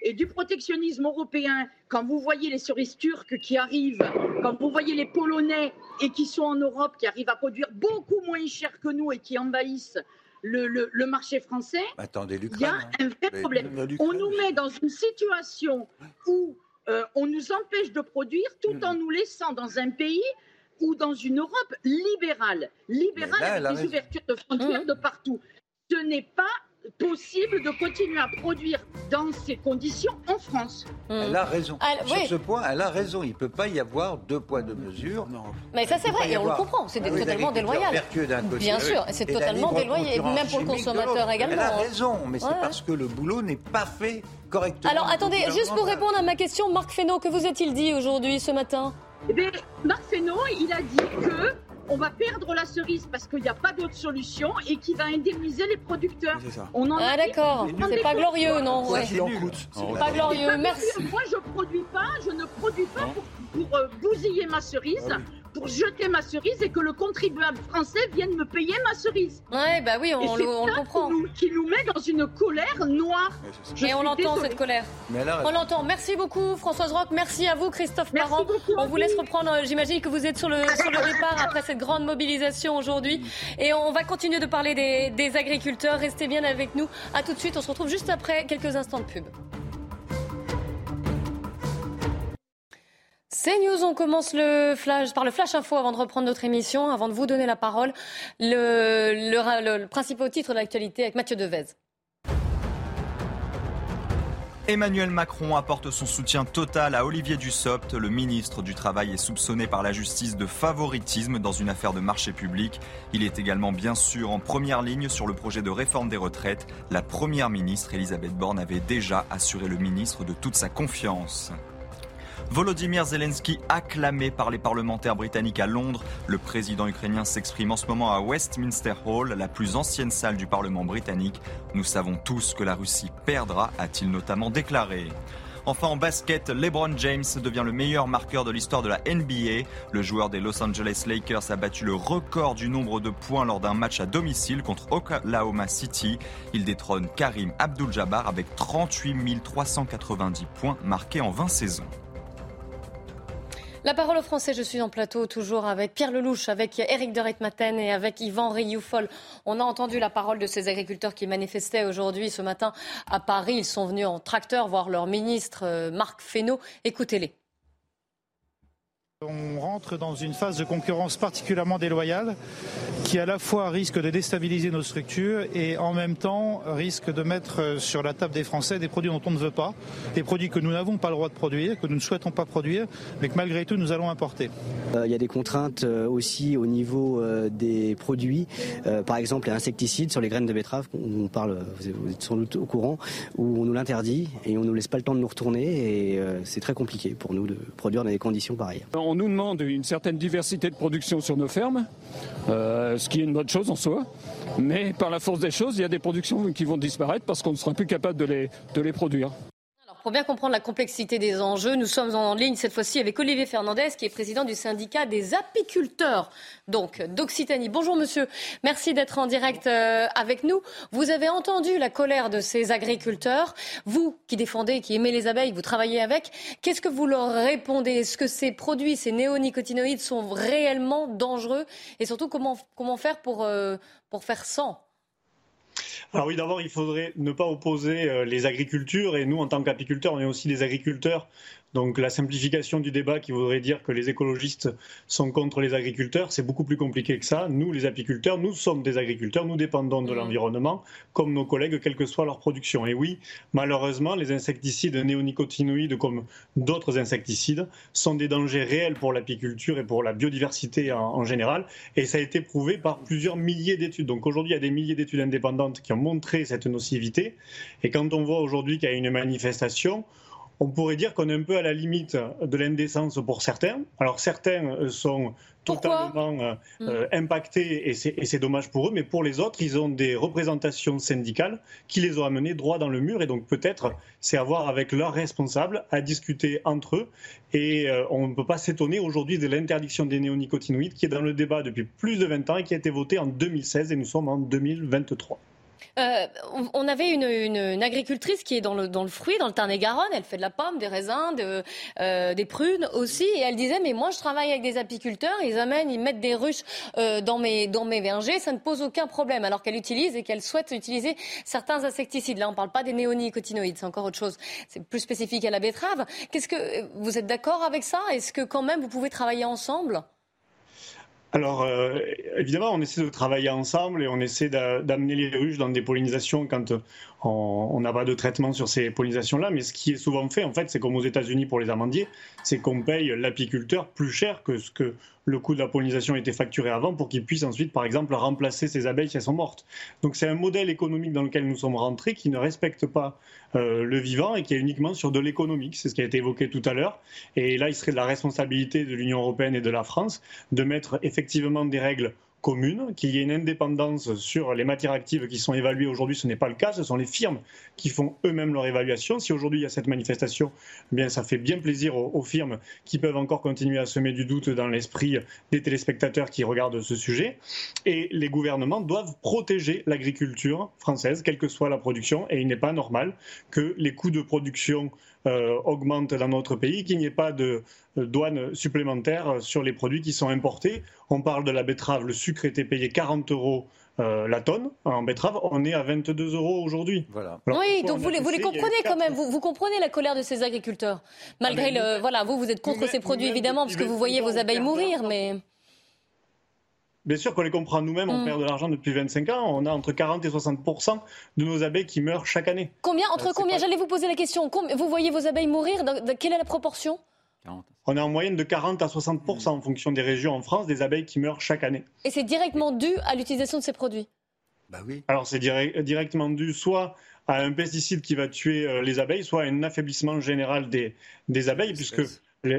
et du protectionnisme européen, quand vous voyez les cerises turques qui arrivent, quand vous voyez les Polonais et qui sont en Europe, qui arrivent à produire beaucoup moins cher que nous et qui envahissent le, marché français, Attendez, il y a hein. un vrai problème. On nous met dans une situation où euh, on nous empêche de produire tout en nous laissant dans un pays ou dans une Europe libérale, libérale avec des ouvertures de frontières mmh. de partout. Ce n'est pas possible de continuer à produire dans ces conditions en France. Elle a raison. Sur ce point, elle a raison. Il ne peut pas y avoir deux poids, deux mesures. Non. Mais ça, c'est vrai, et on le comprend. C'est totalement déloyal. Bien sûr, c'est totalement déloyal, même pour le consommateur également. Elle a raison, mais c'est parce que le boulot n'est pas fait correctement. Alors attendez, juste pour répondre à ma question, Marc Fesneau, que vous a-t-il dit aujourd'hui, ce matin? Eh bien, Marc Fesneau, il a dit que on va perdre la cerise parce qu'il n'y a pas d'autre solution et qui va indemniser les producteurs. On en ah d'accord, c'est pas glorieux, non ouais. C'est pas glorieux, merci. Moi, je produis pas, je ne produis pas pour, pour euh, bousiller ma cerise. Ah pour jeter ma cerise et que le contribuable français vienne me payer ma cerise. Ouais, bah oui, on, le, on le comprend. Qui nous, qui nous, met dans une colère noire. et on l'entend cette colère. on l'entend. Merci beaucoup Françoise Roch, merci à vous Christophe Parent. on vous laisse reprendre, j'imagine que vous êtes sur le, sur le départ après cette grande mobilisation aujourd'hui. Et on va continuer de parler des, des agriculteurs. Restez bien avec nous. À tout de suite, on se retrouve juste après quelques instants de pub. C'est News, on commence le flash, par le flash info avant de reprendre notre émission, avant de vous donner la parole. Le, le, principal titre de l'actualité avec Mathieu Devez. Emmanuel Macron apporte son soutien total à Olivier Dussopt. Le ministre du Travail est soupçonné par la justice de favoritisme dans une affaire de marché public. Il est également bien sûr en première ligne sur le projet de réforme des retraites. La première ministre Elisabeth Borne avait déjà assuré le ministre de toute sa confiance. Volodymyr Zelensky acclamé par les parlementaires britanniques à Londres. Le président ukrainien s'exprime en ce moment à Westminster Hall, la plus ancienne salle du Parlement britannique. Nous savons tous que la Russie perdra, a-t-il notamment déclaré. Enfin en basket, LeBron James devient le meilleur marqueur de l'histoire de la NBA. Le joueur des Los Angeles Lakers a battu le record du nombre de points lors d'un match à domicile contre Oklahoma City. Il détrône Karim Abdul-Jabbar avec 38 390 points marqués en 20 saisons. La parole au français, je suis en plateau toujours avec Pierre Lelouch, avec Éric de Reitmaten et avec Yvan Rioufol. On a entendu la parole de ces agriculteurs qui manifestaient aujourd'hui, ce matin, à Paris. Ils sont venus en tracteur voir leur ministre euh, Marc Fesneau. Écoutez-les. On rentre dans une phase de concurrence particulièrement déloyale qui à la fois risque de déstabiliser nos structures et en même temps risque de mettre sur la table des Français des produits dont on ne veut pas, des produits que nous n'avons pas le droit de produire, que nous ne souhaitons pas produire, mais que malgré tout nous allons importer. Euh, il y a des contraintes euh, aussi au niveau euh, des produits, par exemple les insecticides sur les graines de betterave, on parle, vous êtes sans doute au courant, où on nous l'interdit et on ne nous laisse pas le temps de nous retourner et c'est très compliqué pour nous de produire dans des conditions pareilles on nous demande une certaine diversité de production sur nos fermes, euh, ce qui est une bonne chose en soi. Mais par la force des choses, il y a des productions qui vont disparaître parce qu'on ne sera plus capable de les produire pour bien comprendre la complexité des enjeux, nous sommes en ligne cette fois-ci avec Olivier Fernandez, qui est président du syndicat des apiculteurs, donc d'Occitanie. Bonjour monsieur, merci d'être en direct euh, avec nous. Vous avez entendu la colère de ces agriculteurs. Vous qui défendez, qui aimez les abeilles, vous travaillez avec. Qu'est-ce que vous leur répondez? Est-ce que ces produits, ces néonicotinoïdes sont réellement dangereux? Et surtout, comment, comment faire pour, euh, pour faire sans? Alors oui, d'abord, il faudrait ne pas opposer euh, les agricultures, et nous, en tant qu'apiculteurs, on est aussi des agriculteurs, donc la simplification du débat qui voudrait dire que les écologistes sont contre les agriculteurs, c'est beaucoup plus compliqué que ça. Nous, les apiculteurs, nous sommes des agriculteurs, nous dépendons de mmh. l'environnement, comme nos collègues, quelle que soit leur production. Et oui, malheureusement, les insecticides néonicotinoïdes, comme d'autres insecticides, sont des dangers réels pour l'apiculture et pour la biodiversité en, général. Et ça a été prouvé par plusieurs milliers d'études. Donc aujourd'hui, il y a des milliers d'études indépendantes qui ont montré cette nocivité. Et quand on voit aujourd'hui qu'il y a une manifestation, on pourrait dire qu'on est un peu à la limite de l'indécence pour certains. Alors certains euh, sont totalement euh, hmm. euh, impactés et c'est dommage pour eux, mais pour les autres, ils ont des représentations syndicales qui les ont amenés droit dans le mur et donc peut-être c'est à voir avec leurs responsables à discuter entre eux et on ne peut pas s'étonner aujourd'hui de l'interdiction des néonicotinoïdes qui est dans le débat depuis plus de 20 ans et qui a été votée en 2016 et nous sommes en 2023. Euh, on avait une, agricultrice qui est dans le, dans le fruit, dans le Tarn-et-Garonne. Elle fait de la pomme, des raisins, euh, des prunes aussi. Et elle disait, mais moi, je travaille avec des apiculteurs. Ils amènent, ils mettent des ruches euh, dans, mes, dans mes vergers. Ça ne pose aucun problème. Alors qu'elle utilise et qu'elle souhaite utiliser certains insecticides. Là, on ne parle pas des néonicotinoïdes. C'est encore autre chose. C'est plus spécifique à la betterave. Qu'est-ce que vous êtes d'accord avec ça? Est-ce que quand même vous pouvez travailler ensemble? Alors, euh, évidemment, on essaie de travailler ensemble et on essaie d'amener les ruches dans des pollinisations quand on n'a pas de traitement sur ces pollinisations-là. Mais ce qui est souvent fait, en fait, c'est comme aux États-Unis pour les amandiers, c'est qu'on paye l'apiculteur plus cher que ce que le coût de la pollinisation était facturé avant pour qu'il puisse ensuite, par exemple, remplacer ces abeilles qui sont mortes. Donc c'est un modèle économique dans lequel nous sommes rentrés qui ne respecte pas euh, le vivant et qui est uniquement sur de l'économique. C'est ce qui a été évoqué tout à l'heure. Et là, il serait de la responsabilité de l'Union européenne et de la France de mettre effectivement des règles commune, qu'il y ait une indépendance sur les matières actives qui sont évaluées aujourd'hui, ce n'est pas le cas, ce sont les firmes qui font eux-mêmes leur évaluation. Si aujourd'hui il y a cette manifestation, eh bien ça fait bien plaisir aux, firmes qui peuvent encore continuer à semer du doute dans l'esprit des téléspectateurs qui regardent ce sujet. Et les gouvernements doivent protéger l'agriculture française, quelle que soit la production, et il n'est pas normal que les coûts de production augmente dans notre pays, qu'il n'y ait pas de douane supplémentaire sur les produits qui sont importés. On parle de la betterave, le sucre était payé 40 euros euh, la tonne en betterave, on est à 22 euros aujourd'hui. Voilà. oui, donc vous les, vous les, comprenez quand même, vous, vous, comprenez la colère de ces agriculteurs. Malgré ah, le, voilà, vous vous êtes contre ces produits évidemment parce que vous voyez vos abeilles mourir, mais. Bien sûr qu'on les comprend nous-mêmes, on mm. perd de l'argent depuis 25 ans, on a entre 40 et 60% de nos abeilles qui meurent chaque année. Combien Entre euh, combien J'allais vous poser la question. Vous voyez vos abeilles mourir Quelle est la proportion? On est en moyenne de 40 à 60% en fonction des régions en France, des abeilles qui meurent chaque année. Et c'est directement dû à l'utilisation de ces produits? Bah oui. Alors c'est directement dû soit à un pesticide qui va tuer euh, les abeilles, soit à un affaiblissement général des, des abeilles, puisque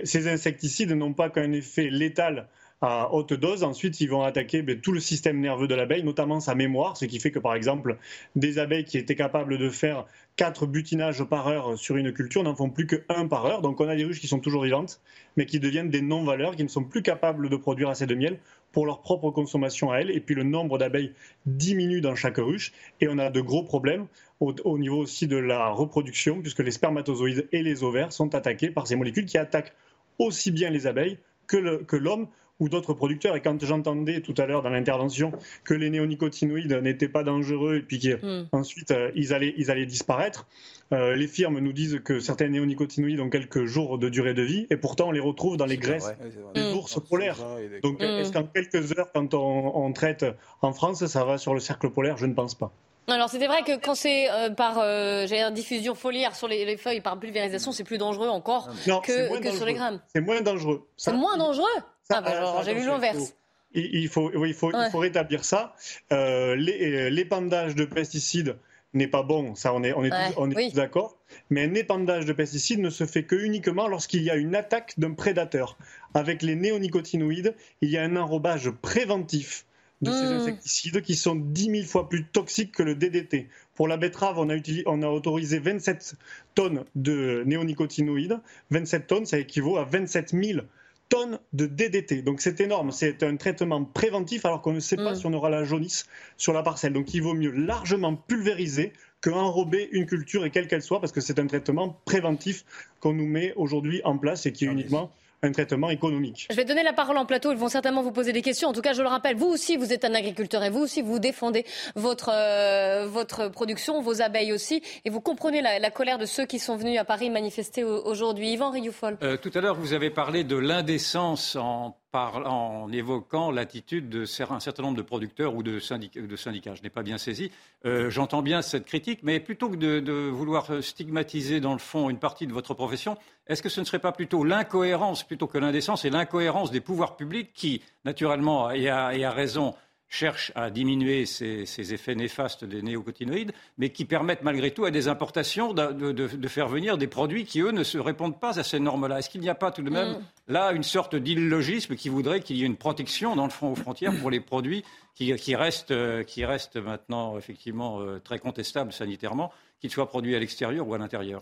ces insecticides n'ont pas qu'un effet létal à haute dose. Ensuite, ils vont attaquer ben, tout le système nerveux de l'abeille, notamment sa mémoire, ce qui fait que, par exemple, des abeilles qui étaient capables de faire 4 butinages par heure sur une culture n'en font plus que 1 par heure. Donc, on a des ruches qui sont toujours vivantes, mais qui deviennent des non-valeurs, qui ne sont plus capables de produire assez de miel pour leur propre consommation à elles. Et puis, le nombre d'abeilles diminue dans chaque ruche. Et on a de gros problèmes au niveau aussi de la reproduction, puisque les spermatozoïdes et les ovaires sont attaqués par ces molécules qui attaquent aussi bien les abeilles que l'homme ou d'autres producteurs. Et quand j'entendais tout à l'heure dans l'intervention que les néonicotinoïdes n'étaient pas dangereux et puis qu'ensuite hmm. euh, ils, allaient, ils allaient disparaître, euh, les firmes nous disent que certains néonicotinoïdes ont quelques jours de durée de vie et pourtant on les retrouve dans les graisses des hmm. ours polaires. Donc hmm. est-ce qu'en quelques heures, quand on, traite en France, ça va sur le cercle polaire? Je ne pense pas. Alors c'était vrai que quand c'est euh, par euh, diffusion foliaire sur les, feuilles, par pulvérisation, c'est plus dangereux encore que, que sur les grammes. C'est moins dangereux. C'est moins dangereux ah, bah, j'ai lu l'inverse. Il faut, il faut, il faut rétablir ça. Euh, l'épandage de pesticides n'est pas bon, ça on est, on est on est tous d'accord. Mais un épandage de pesticides ne se fait que uniquement lorsqu'il y a une attaque d'un prédateur. Avec les néonicotinoïdes, il y a un enrobage préventif de ces mmh. insecticides qui sont 10 000 fois plus toxiques que le DDT. Pour la betterave, on a, on a autorisé 27 tonnes de néonicotinoïdes. 27 tonnes, ça équivaut à 27 000 tonnes de DDT. Donc c'est énorme, c'est un traitement préventif alors qu'on ne sait pas mmh. si on aura la jaunisse sur la parcelle. Donc il vaut mieux largement pulvériser que enrober une culture et quelle qu'elle soit parce que c'est un traitement préventif qu'on nous met aujourd'hui en place et qui est uniquement un traitement économique. Je vais donner la parole en plateau. Ils vont certainement vous poser des questions. En tout cas, je le rappelle, vous aussi, vous êtes un agriculteur et vous aussi, vous défendez votre, euh, votre production, vos abeilles aussi. Et vous comprenez la, colère de ceux qui sont venus à Paris manifester aujourd'hui. Yvan Rioufol. Euh, tout à l'heure, vous avez parlé de l'indécence en en évoquant l'attitude d'un certain nombre de producteurs ou de, syndicats. Je n'ai pas bien saisi. Euh, j'entends bien cette critique, mais plutôt que de, vouloir stigmatiser dans le fond une partie de votre profession, est-ce que ce ne serait pas plutôt l'incohérence plutôt que l'indécence et l'incohérence des pouvoirs publics qui, naturellement, et à raison, cherchent à diminuer ces, effets néfastes des néocotinoïdes, mais qui permettent malgré tout à des importations de, faire venir des produits qui, eux, ne se répondent pas à ces normes-là. Est-ce qu'il n'y a pas tout de même mm. là une sorte d'illogisme qui voudrait qu'il y ait une protection dans le fond aux frontières pour les produits qui, restent, euh, qui restent maintenant effectivement euh, très contestables sanitairement, qu'ils soient produits à l'extérieur ou à l'intérieur?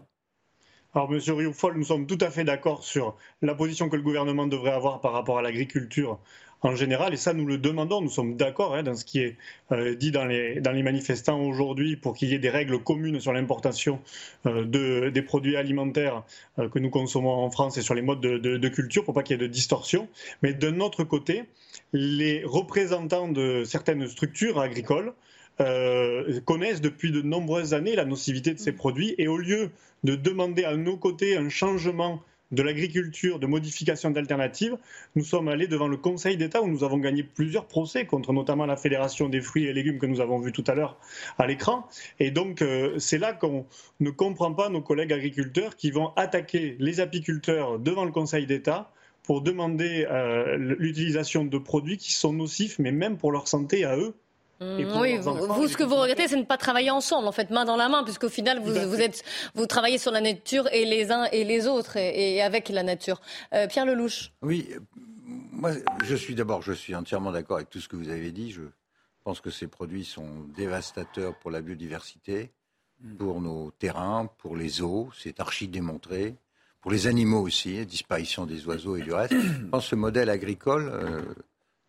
Alors, Monsieur Rioufol, nous sommes tout à fait d'accord sur la position que le gouvernement devrait avoir par rapport à l'agriculture en général, et ça nous le demandons, nous sommes d'accord hein, dans ce qui est euh, dit dans les, dans les manifestants aujourd'hui pour qu'il y ait des règles communes sur l'importation euh, de, des produits alimentaires euh, que nous consommons en France et sur les modes de, de, culture pour pas qu'il y ait de distorsion. Mais d'un autre côté, les représentants de certaines structures agricoles connaissent depuis de nombreuses années la nocivité de ces produits et au lieu de demander à nos côtés un changement de l'agriculture, de modification d'alternatives, nous sommes allés devant le Conseil d'État où nous avons gagné plusieurs procès contre notamment la Fédération des fruits et légumes que nous avons vu tout à l'heure à l'écran. Et donc euh, c'est là qu'on ne comprend pas nos collègues agriculteurs qui vont attaquer les apiculteurs devant le Conseil d'État pour demander euh, l'utilisation de produits qui sont nocifs, mais même pour leur santé à eux, Mmh, oui, vous, ce que vous regrettez, c'est de ne pas travailler ensemble, en fait, main dans la main, puisqu'au final, vous, vous, êtes, vous travaillez sur la nature et les uns et les autres, et, avec la nature. Euh, Pierre Lelouch. Oui, moi, je suis d'abord, je suis entièrement d'accord avec tout ce que vous avez dit. Je pense que ces produits sont dévastateurs pour la biodiversité, mmh. pour nos terrains, pour les eaux, c'est archi démontré. Pour les animaux aussi, disparition des oiseaux et du reste. Je pense que ce modèle agricole, euh,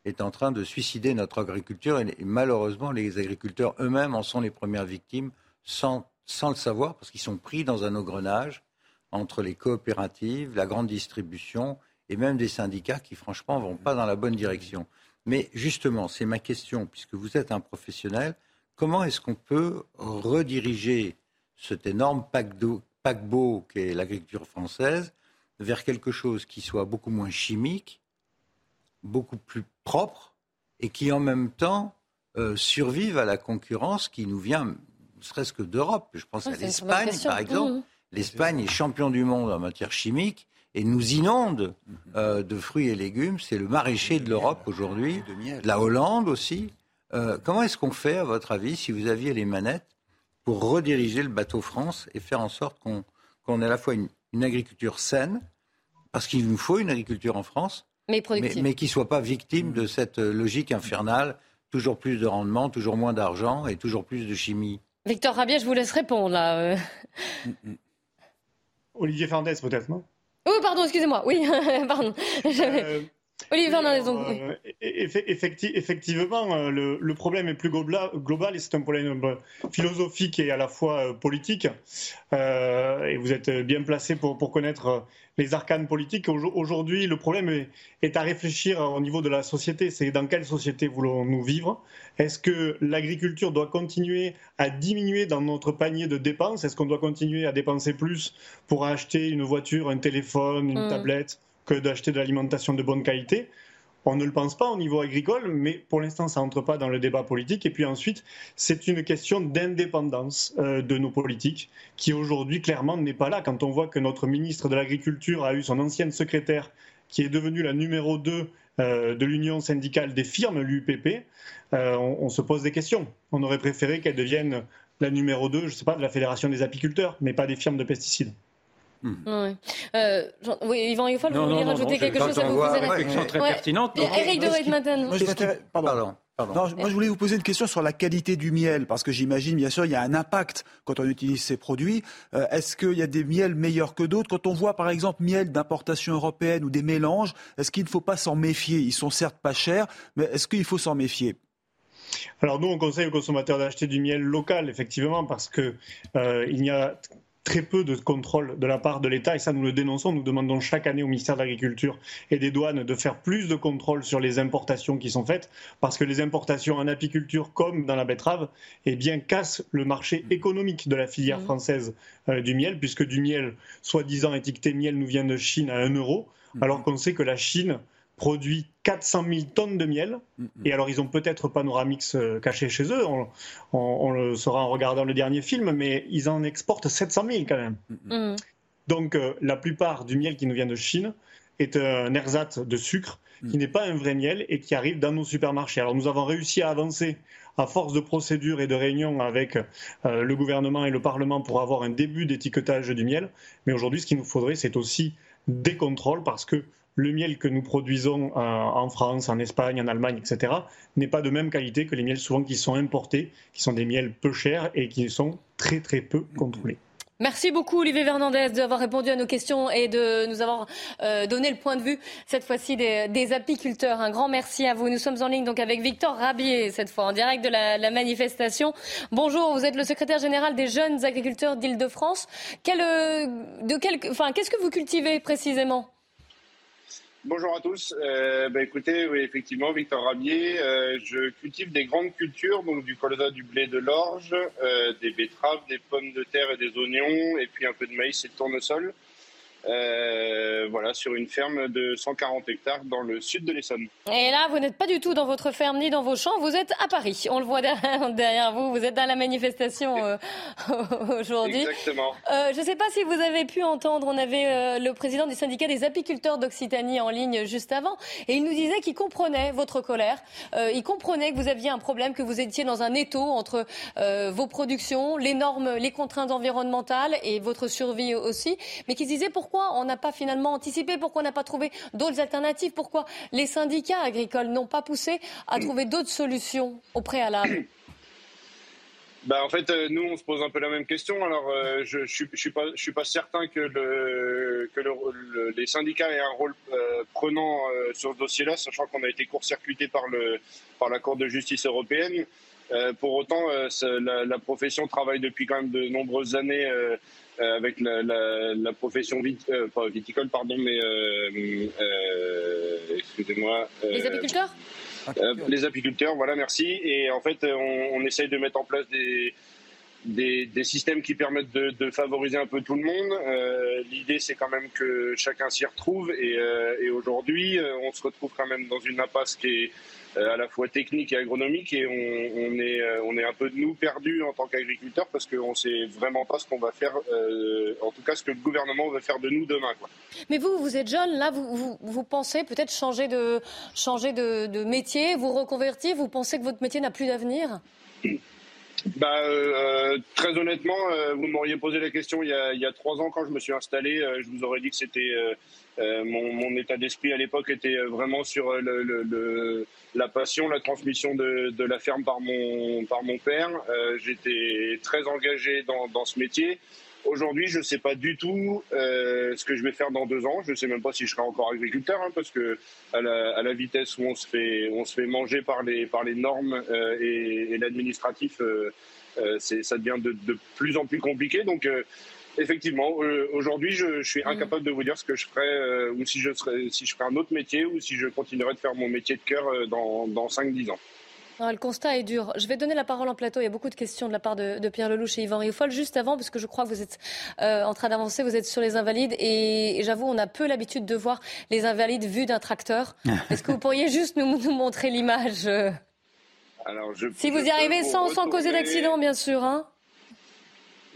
est en train de suicider notre agriculture et, malheureusement les agriculteurs eux-mêmes en sont les premières victimes sans, sans le savoir parce qu'ils sont pris dans un engrenage entre les coopératives, la grande distribution et même des syndicats qui franchement vont pas dans la bonne direction. Mais justement, c'est ma question, puisque vous êtes un professionnel, comment est-ce qu'on peut rediriger cet énorme paquebot qu'est l'agriculture française vers quelque chose qui soit beaucoup moins chimique, beaucoup plus propres et qui en même temps euh, survivent à la concurrence qui nous vient, ne serait-ce que d'Europe. Je pense à l'Espagne, par exemple. Mmh. L'Espagne est champion du monde en matière chimique et nous inonde mmh. euh, de fruits et légumes. C'est le maraîcher de l'Europe aujourd'hui, la Hollande aussi. Euh, comment est-ce qu'on fait, à votre avis, si vous aviez les manettes, pour rediriger le bateau France et faire en sorte qu'on ait à la fois une, une agriculture saine, parce qu'il nous faut une agriculture en France, mais, mais, qui ne soit pas victime de cette logique infernale, toujours plus de rendement, toujours moins d'argent et toujours plus de chimie. Victor Rabier, je vous laisse répondre là. Euh. <laughs> Olivier Fernandez peut-être, non? Oh pardon, excusez-moi. Oui, <laughs> pardon. Euh, Olivier Fernandez, donc. Euh, effectivement, euh, le, problème est plus global et c'est un problème euh, philosophique et à la fois politique. et vous êtes bien placé pour, connaître les arcanes politiques. Aujourd'hui, le problème est, à réfléchir au niveau de la société. C'est dans quelle société voulons-nous vivre? Est-ce que l'agriculture doit continuer à diminuer dans notre panier de dépenses? Est-ce qu'on doit continuer à dépenser plus pour acheter une voiture, un téléphone, une mm. tablette que d'acheter de l'alimentation de bonne qualité? On ne le pense pas au niveau agricole, mais pour l'instant, ça n'entre pas dans le débat politique. Et puis ensuite, c'est une question d'indépendance euh, de nos politiques, qui aujourd'hui, clairement, n'est pas là. Quand on voit que notre ministre de l'Agriculture a eu son ancienne secrétaire, qui est devenue la numéro 2 euh, de l'Union syndicale des firmes, l'UPP, euh, on, se pose des questions. On aurait préféré qu'elle devienne la numéro 2, je ne sais pas, de la Fédération des apiculteurs, mais pas des firmes de pesticides. Hmm. Euh, oui, Yvan Youfol, vous vouliez rajouter quelque chose à vous une question très pertinente. Eric de Reitmaten. Pardon. moi, je voulais vous poser une question sur la qualité du miel, parce que j'imagine, bien sûr, il y a un impact quand on utilise ces produits. Euh, est-ce qu'il y a des miels meilleurs que d'autres? Quand on voit, par exemple, miel d'importation européenne ou des mélanges, est-ce qu'il ne faut pas s'en méfier? Ils sont certes pas chers, mais est-ce qu'il faut s'en méfier? Alors nous, on conseille aux consommateurs d'acheter du miel local, effectivement, parce qu'il euh, y a très peu de contrôle de la part de l'État et ça nous le dénonçons. Nous demandons chaque année au ministère de l'Agriculture et des douanes de faire plus de contrôles sur les importations qui sont faites parce que les importations en apiculture comme dans la betterave eh bien, cassent le marché économique de la filière mmh. française euh, du miel puisque du miel soi-disant étiqueté miel nous vient de Chine à 1 euro mmh. alors qu'on sait que la Chine produit 400 000 tonnes de miel. Mm, mm. Et alors, ils ont peut-être Panoramix euh, caché chez eux, on, le saura en regardant le dernier film, mais ils en exportent 700 000 quand même. Mm, Donc, euh, la plupart du miel qui nous vient de Chine est un ersatz de sucre qui n'est pas un vrai miel et qui arrive dans nos supermarchés. Alors, nous avons réussi à avancer à force de procédures et de réunions avec euh, le gouvernement et le Parlement pour avoir un début d'étiquetage du miel. Mais aujourd'hui, ce qu'il nous faudrait, c'est aussi des contrôles parce que le miel que nous produisons euh, en France, en Espagne, en Allemagne, etc., n'est pas de même qualité que les miels souvent qui sont importés, qui sont des miels peu chers et qui sont très très peu contrôlés. Merci beaucoup Olivier Fernandez d'avoir répondu à nos questions et de nous avoir euh, donné le point de vue cette fois-ci des, apiculteurs. Un grand merci à vous. Nous sommes en ligne donc avec Victor Rabier cette fois en direct de la, manifestation. Bonjour, vous êtes le secrétaire général des jeunes agriculteurs d'Île-de-France. Euh, qu'est-ce que vous cultivez précisément? Bonjour à tous. Euh, bah, écoutez, oui, effectivement, Victor Rabier, euh, je cultive des grandes cultures, donc du colza, du blé, de l'orge, euh, des betteraves, des pommes de terre et des oignons, et puis un peu de maïs et de tournesol. Euh, voilà, sur une ferme de 140 hectares dans le sud de l'Essonne. Et là, vous n'êtes pas du tout dans votre ferme ni dans vos champs, vous êtes à Paris. On le voit derrière, <laughs> vous, vous êtes dans la manifestation euh, <laughs> aujourd'hui. Exactement. Euh, je ne sais pas si vous avez pu entendre, on avait le président du syndicat des apiculteurs d'Occitanie en ligne juste avant, et il nous disait qu'il comprenait votre colère, il comprenait que vous aviez un problème, que vous étiez dans un étau entre vos productions, les normes, les contraintes environnementales et votre survie aussi, mais qu'il disait pourquoi pourquoi on n'a pas finalement anticipé, pourquoi on n'a pas trouvé d'autres alternatives, pourquoi les syndicats agricoles n'ont pas poussé à trouver d'autres solutions au préalable? <coughs> Bah, en fait, euh, nous, on se pose un peu la même question. Alors, euh, je ne suis, pas, je suis pas certain que, le, que le, les syndicats aient un rôle euh, prenant sur ce dossier-là, sachant qu'on a été court-circuité par, par la Cour de justice européenne. pour autant, la, profession travaille depuis quand même de nombreuses années avec la, la, la profession vit, euh, viticole, pardon, mais euh, excusez-moi. les apiculteurs Les apiculteurs, voilà, merci. Et en fait, on, on, essaye de mettre en place des, des, des systèmes qui permettent de, de, favoriser un peu tout le monde. Euh, L'idée, c'est quand même que chacun s'y retrouve. Et, euh, et aujourd'hui, on se retrouve quand même dans une impasse qui est euh, à la fois technique et agronomique et on, est, euh, on est un peu de nous perdus en tant qu'agriculteurs parce qu'on ne sait vraiment pas ce qu'on va faire, euh, en tout cas ce que le gouvernement va faire de nous demain. Quoi. Mais vous, vous êtes jeune, là, vous, vous, vous pensez peut-être changer, de, changer de, de, métier, vous reconvertir, vous pensez que votre métier n'a plus d'avenir? Bah, euh, très honnêtement, vous m'auriez posé la question il y, a, il y, a, trois ans quand je me suis installé. je vous aurais dit que c'était euh, mon, état d'esprit à l'époque était vraiment sur le, la passion, la transmission de, la ferme par mon, père. Euh, J'étais très engagé dans, ce métier. Aujourd'hui, je ne sais pas du tout euh, ce que je vais faire dans deux ans. Je ne sais même pas si je serai encore agriculteur, hein, parce que à la, vitesse où on se fait, manger par les, normes euh, et, l'administratif, euh, euh ça devient de, de, plus en plus compliqué. Donc, euh, Effectivement, euh, aujourd'hui, je, suis mm. incapable de vous dire ce que je ferais euh, ou si je, serais, si je ferais un autre métier ou si je continuerais de faire mon métier de cœur euh, dans, dans 5-10 ans. le constat est dur. Je vais donner la parole en plateau. Il y a beaucoup de questions de la part de, Pierre Lelouch et Yvan Riofol. Juste avant, parce que je crois que vous êtes en train d'avancer, vous êtes sur les invalides. Et, j'avoue, on a peu l'habitude de voir les invalides vus d'un tracteur. <laughs> Est-ce que vous pourriez juste nous, nous montrer l'image Alors, je, Si vous y arrivez sans, sans causer d'accident, bien sûr. Hein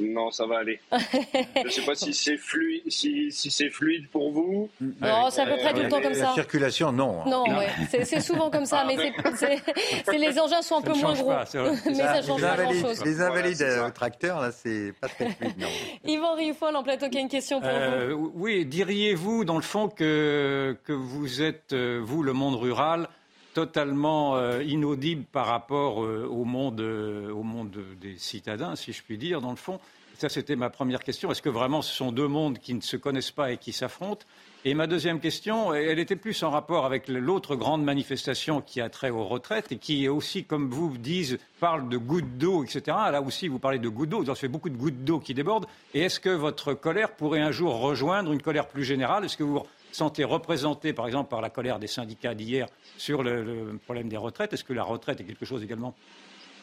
non, ça va aller. <laughs> je ne sais pas si c'est fluide, si, si c'est fluide pour vous. Non, c'est à peu près tout le temps comme ça. La circulation, non. Non, Ouais. c'est souvent comme ça, mais c'est les engins sont un peu moins gros. <laughs> mais ça change pas grand-chose. Les invalides au tracteur, là, c'est pas très fluide, non. <laughs> Yvan Riofol, en plateau, qui a une question pour euh, vous. Oui, diriez-vous, dans le fond, que, que vous êtes, euh, vous, le monde rural, totalement euh, inaudible par rapport euh, au, monde, au monde des citadins, si je puis dire, dans le fond. Ça, c'était ma première question. Est-ce que vraiment ce sont deux mondes qui ne se connaissent pas et qui s'affrontent? Et ma deuxième question, elle était plus en rapport avec l'autre grande manifestation qui a trait aux retraites et qui aussi, comme vous disent, parle de gouttes d'eau, etc. Là aussi, vous parlez de gouttes d'eau. Avez fait beaucoup de gouttes d'eau qui débordent. Et est-ce que votre colère pourrait un jour rejoindre une colère plus générale? Est-ce que vous sentez représenté, par exemple, par la colère des syndicats d'hier sur le, problème des retraites Est-ce que la retraite est quelque chose également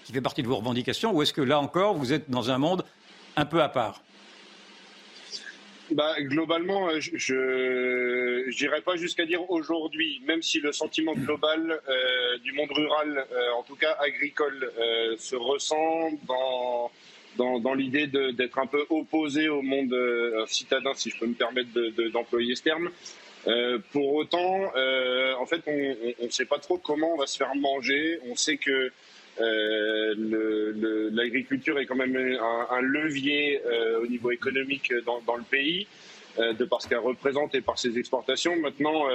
qui fait partie de vos revendications Ou est-ce que là encore, vous êtes dans un monde un peu à part? Bah, globalement, euh, je n'irai pas jusqu'à dire aujourd'hui, même si le sentiment global euh, du monde rural, euh, en tout cas agricole, se ressent dans, dans, dans l'idée d'être un peu opposé au monde citadin, si je peux me permettre d'employer ce terme. Pour autant, en fait, on ne sait pas trop comment on va se faire manger. On sait que euh, l'agriculture est quand même un, levier euh, au niveau économique dans, le pays, euh, de par ce qu'elle représente et par ses exportations. Maintenant,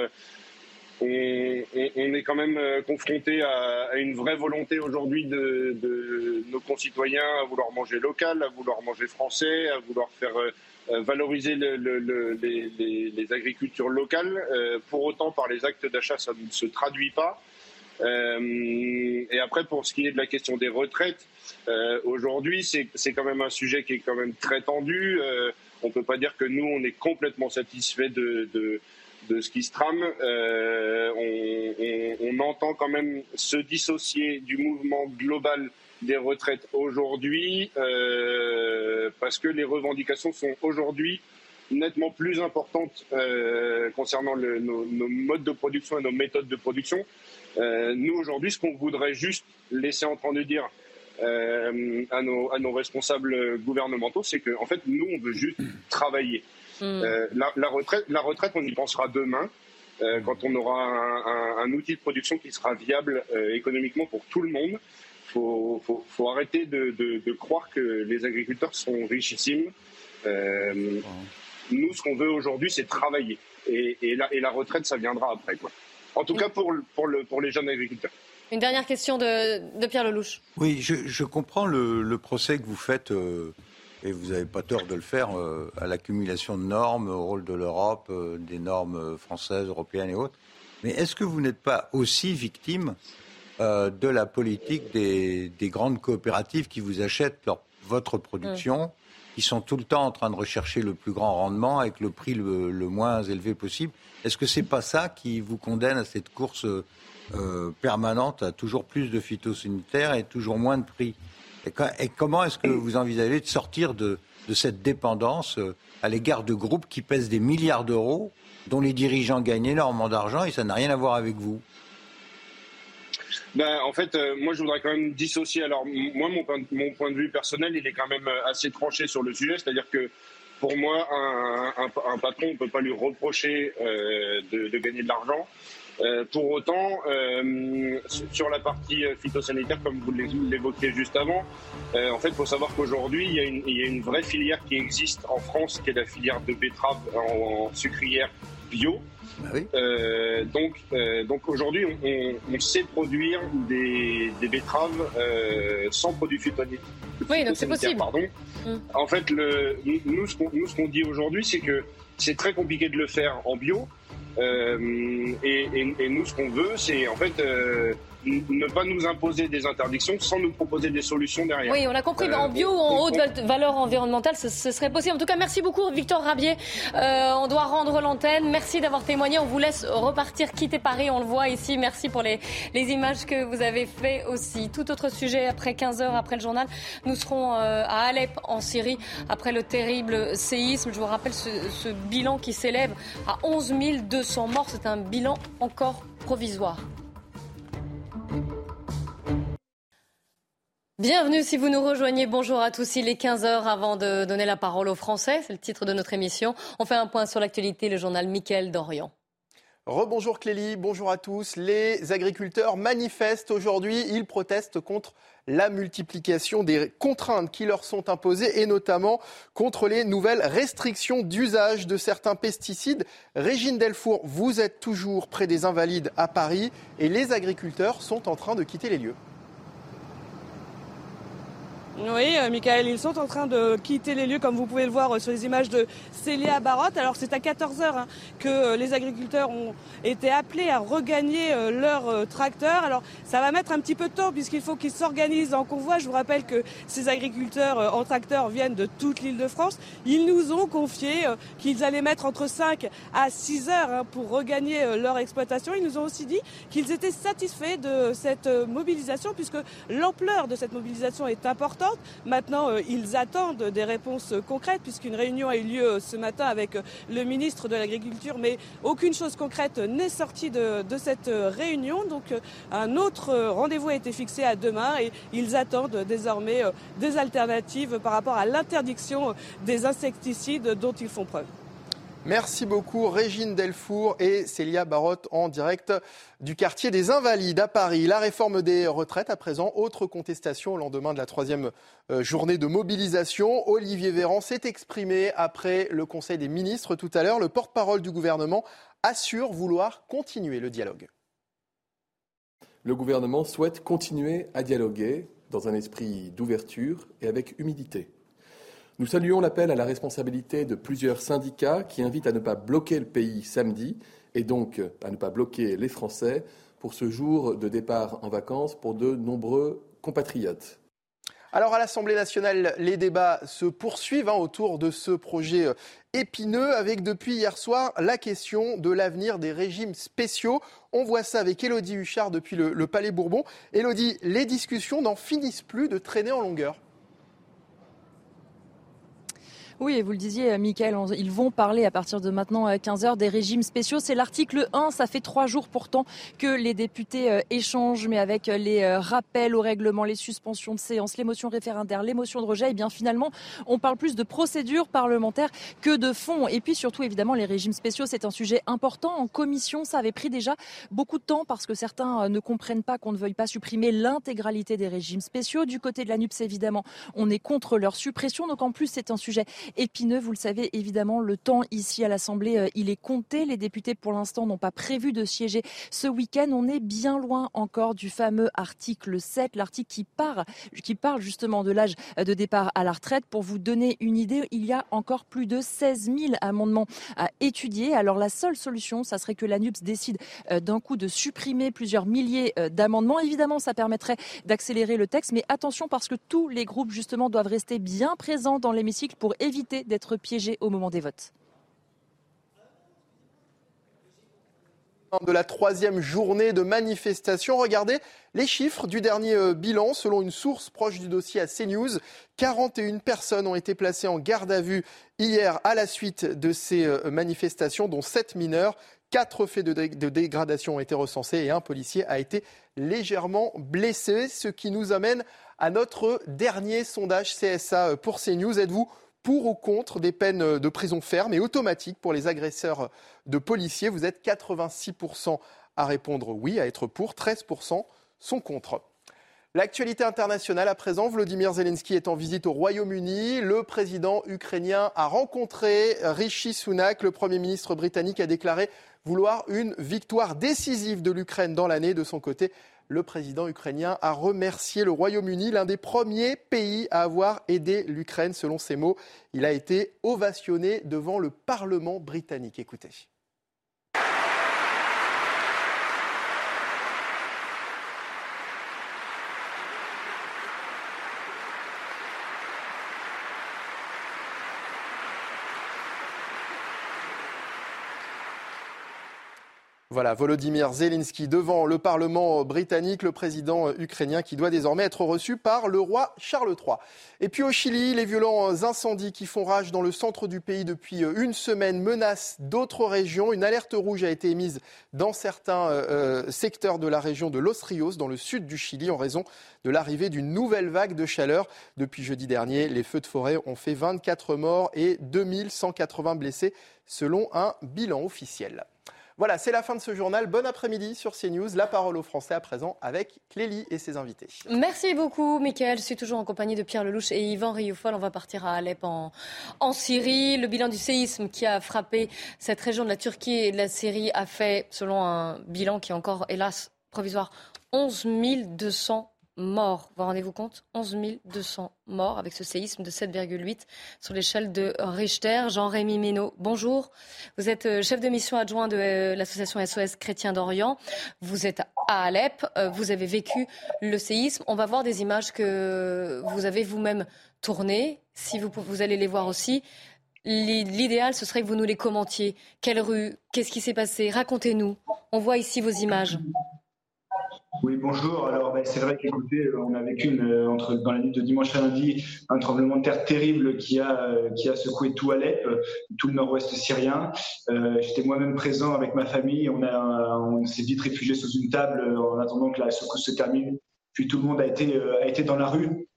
on, est quand même confronté à, une vraie volonté aujourd'hui de, nos concitoyens à vouloir manger local, à vouloir manger français, à vouloir faire valoriser le, le, les, agricultures locales. pour autant, par les actes d'achat, ça ne se traduit pas. Euh, et après, pour ce qui est de la question des retraites, euh, aujourd'hui, c'est quand même un sujet qui est quand même très tendu. Euh, on ne peut pas dire que nous, on est complètement satisfait de, de, de ce qui se trame. On, entend quand même se dissocier du mouvement global des retraites aujourd'hui, parce que les revendications sont aujourd'hui nettement plus importantes concernant le, nos, nos, modes de production et nos méthodes de production. Euh, nous, aujourd'hui, ce qu'on voudrait juste laisser entendre dire euh, à, nos, à, nos, responsables gouvernementaux, c'est qu'en en fait, nous, on veut juste travailler. Mm. Euh, la, la, retraite, la retraite, on y pensera demain. Euh, quand on aura un, un, un, outil de production qui sera viable euh, économiquement pour tout le monde, faut, faut, faut, arrêter de, de, de, croire que les agriculteurs sont richissimes. Euh, nous, ce qu'on veut aujourd'hui, c'est travailler. Et, et, la, et, la, retraite, ça viendra après. Quoi. En tout cas pour, pour, le, pour les jeunes agriculteurs. Une dernière question de, de Pierre Lelouch. Oui, je, je comprends le, le, procès que vous faites, euh, et vous n'avez pas tort de le faire, euh, à l'accumulation de normes, au rôle de l'Europe, euh, des normes françaises, européennes et autres. Mais est-ce que vous n'êtes pas aussi victime euh, de la politique des, des, grandes coopératives qui vous achètent leur, votre production mmh qui sont tout le temps en train de rechercher le plus grand rendement avec le prix le, le moins élevé possible. Est-ce que c'est pas ça qui vous condamne à cette course euh, permanente à toujours plus de phytosanitaires et toujours moins de prix? Et, et comment est-ce que vous envisagez de sortir de, de cette dépendance euh, à l'égard de groupes qui pèsent des milliards d'euros, dont les dirigeants gagnent énormément d'argent et ça n'a rien à voir avec vous? Ben, en fait, euh, moi, je voudrais quand même dissocier. Alors, moi, mon, mon, point de vue personnel, il est quand même euh, assez tranché sur le sujet. C'est-à-dire que pour moi, un, un, patron, on ne peut pas lui reprocher euh, de, gagner de l'argent. Pour autant, sur la partie phytosanitaire, comme vous l'évoquiez juste avant, en fait, il faut savoir qu'aujourd'hui, il, il, y a une vraie filière qui existe en France, qui est la filière de betterave en sucrière bio. Bah oui. Euh, donc, euh, donc aujourd'hui, on, on, sait produire des, des betteraves euh, sans produits phytosanitaires. Oui, donc c'est possible. Pardon. Mm. En fait, le, nous, ce qu'on, nous, ce qu'on dit aujourd'hui, c'est que c'est très compliqué de le faire en bio. Euh, et, et, et, nous, ce qu'on veut, c'est en fait ne pas nous imposer des interdictions sans nous proposer des solutions derrière. Oui, on a compris. Euh, en bio ou en haute valeur environnementale, ce, ce, serait possible. En tout cas, merci beaucoup, Victor Rabier. Euh, on doit rendre l'antenne. Merci d'avoir témoigné. On vous laisse repartir, quitter Paris. On le voit ici. Merci pour les, les images que vous avez fait aussi. Tout autre sujet après 15 heures, après le journal. Nous serons euh, à Alep, en Syrie, après le terrible séisme. Je vous rappelle ce, ce bilan qui s'élève à 11 200 morts. C'est un bilan encore provisoire. Bienvenue si vous nous rejoignez. Bonjour à tous. Il est 15h avant de donner la parole aux Français. C'est le titre de notre émission. On fait un point sur l'actualité, le journal Mickaël Dorian. Rebonjour Clélie, bonjour à tous. Les agriculteurs manifestent aujourd'hui. Ils protestent contre la multiplication des contraintes qui leur sont imposées et notamment contre les nouvelles restrictions d'usage de certains pesticides. Régine Delfour, vous êtes toujours près des Invalides à Paris et les agriculteurs sont en train de quitter les lieux. Oui, euh, Michael, ils sont en train de quitter les lieux, comme vous pouvez le voir euh, sur les images de Célia Barotte. Alors, c'est à 14 heures hein, que euh, les agriculteurs ont été appelés à regagner leur tracteur. Alors, ça va mettre un petit peu de temps puisqu'il faut qu'ils s'organisent en convoi. Je vous rappelle que ces agriculteurs en tracteur viennent de toute l'île de France. Ils nous ont confié qu'ils allaient mettre entre 5 à 6 heures hein, pour regagner leur exploitation. Ils nous ont aussi dit qu'ils étaient satisfaits de cette mobilisation puisque l'ampleur de cette mobilisation est importante. Maintenant, euh, ils attendent des réponses concrètes puisqu'une réunion a eu lieu euh, ce matin avec euh, le ministre de l'Agriculture, mais aucune chose concrète n'est sortie de, cette réunion. Donc un autre rendez-vous a été fixé à demain et ils attendent désormais des alternatives par rapport à l'interdiction des insecticides dont ils font preuve. Merci beaucoup Régine Delfour et Célia Barotte en direct du quartier des Invalides à Paris. La réforme des retraites à présent, autre contestation au lendemain de la troisième euh, journée de mobilisation. Olivier Véran s'est exprimé après le Conseil des ministres tout à l'heure. Le porte-parole du gouvernement assure vouloir continuer le dialogue. Le gouvernement souhaite continuer à dialoguer dans un esprit d'ouverture et avec humilité. Nous saluons l'appel à la responsabilité de plusieurs syndicats qui invitent à ne pas bloquer le pays samedi et donc à ne pas bloquer les Français pour ce jour de départ en vacances pour de nombreux compatriotes. Alors à l'Assemblée nationale, les débats se poursuivent hein, autour de ce projet euh, épineux avec depuis hier soir la question de l'avenir des régimes spéciaux. On voit ça avec Elodie Huchard depuis le, le Palais Bourbon. Elodie, les discussions n'en finissent plus de traîner en longueur. Oui, et vous le disiez, Michael, ils vont parler à partir de maintenant à 15h des régimes spéciaux. C'est l'article 1. Ça fait trois jours pourtant que les députés euh, échangent, mais avec les euh, rappels au règlement, les suspensions de séance, les motions référendaires, les motions de rejet, et eh bien finalement, on parle plus de procédure parlementaire que de fond. Et puis surtout, évidemment, les régimes spéciaux, c'est un sujet important. En commission, ça avait pris déjà beaucoup de temps parce que certains euh, ne comprennent pas qu'on ne veuille pas supprimer l'intégralité des régimes spéciaux. Du côté de la NUPS, évidemment, on est contre leur suppression. Donc en plus, c'est un sujet épineux. Vous le savez, évidemment, le temps ici à l'Assemblée, euh, il est compté. Les députés, pour l'instant, n'ont pas prévu de siéger ce week-end. On est bien loin encore du fameux article 7, l'article qui, qui parle justement de l'âge de départ à la retraite. Pour vous donner une idée, il y a encore plus de 16 000 amendements à étudier. Alors la seule solution, ça serait que l'ANUPS décide euh, d'un coup de supprimer plusieurs milliers euh, d'amendements. Évidemment, ça permettrait d'accélérer le texte, mais attention parce que tous les groupes justement doivent rester bien présents dans l'hémicycle pour éviter d'être piégés au moment des votes. de la troisième journée de manifestation. Regardez les chiffres du dernier euh, bilan. Selon une source proche du dossier à CNews, 41 personnes ont été placées en garde à vue hier à la suite de ces euh, manifestations, dont 7 mineurs. Quatre faits de, de dégradation ont été recensés et un policier a été légèrement blessé, ce qui nous amène à notre dernier sondage CSA pour CNews. Êtes-vous pour ou contre des peines de prison ferme et automatiques pour les agresseurs de policiers. Vous êtes 86% à répondre oui, à être pour, 13% sont contre. L'actualité internationale à présent, Vladimir Zelensky est en visite au Royaume-Uni. Le président ukrainien a rencontré Rishi Sunak. Le Premier ministre britannique a déclaré vouloir une victoire décisive de l'Ukraine dans l'année. De son côté, le président ukrainien a remercié le Royaume-Uni, l'un des premiers pays à avoir aidé l'Ukraine, selon ses mots. Il a été ovationné devant le Parlement britannique. Écoutez. Voilà, Volodymyr Zelensky devant le Parlement britannique, le président ukrainien qui doit désormais être reçu par le roi Charles III. Et puis au Chili, les violents incendies qui font rage dans le centre du pays depuis une semaine menacent d'autres régions. Une alerte rouge a été émise dans certains euh, euh, secteurs de la région de Los Rios, dans le sud du Chili, en raison de l'arrivée d'une nouvelle vague de chaleur. Depuis jeudi dernier, les feux de forêt ont fait 24 morts et 2180 blessés, selon un bilan officiel. Voilà, c'est la fin de ce journal. Bon après-midi sur CNews. La parole aux Français à présent avec Clélie et ses invités. Merci beaucoup, Mickaël. Je suis toujours en compagnie de Pierre Lelouch et Yvan Rioufol. On va partir à Alep en, en Syrie. Le bilan du séisme qui a frappé cette région de la Turquie et de la Syrie a fait, selon un bilan qui est encore, hélas, provisoire, 11 200 morts. Vous rendez-vous compte? 11 200 morts avec ce séisme de 7,8 sur l'échelle de Richter. Jean-Rémy Ménaud, bonjour. Vous êtes euh, chef de mission adjoint de euh, l'association SOS Chrétien d'Orient. Vous êtes à Alep. Euh, vous avez vécu le séisme. On va voir des images que vous avez vous-même tournées. Si vous, vous allez les voir aussi. L'idéal, ce serait que vous nous les commentiez. Quelle rue? Qu'est-ce qui s'est passé? Racontez-nous. On voit ici vos images. Oui, bonjour. Alors, ben, c'est vrai qu'écoutez, on a vécu euh, entre, dans la nuit de dimanche à lundi un tremblement de terre terrible qui a, euh, qui a secoué tout Alep, tout le nord-ouest syrien. Euh, J'étais moi-même présent avec ma famille. On, s'est vite réfugié sous une table en attendant que la secousse se termine. Puis tout le monde a été, a été dans la rue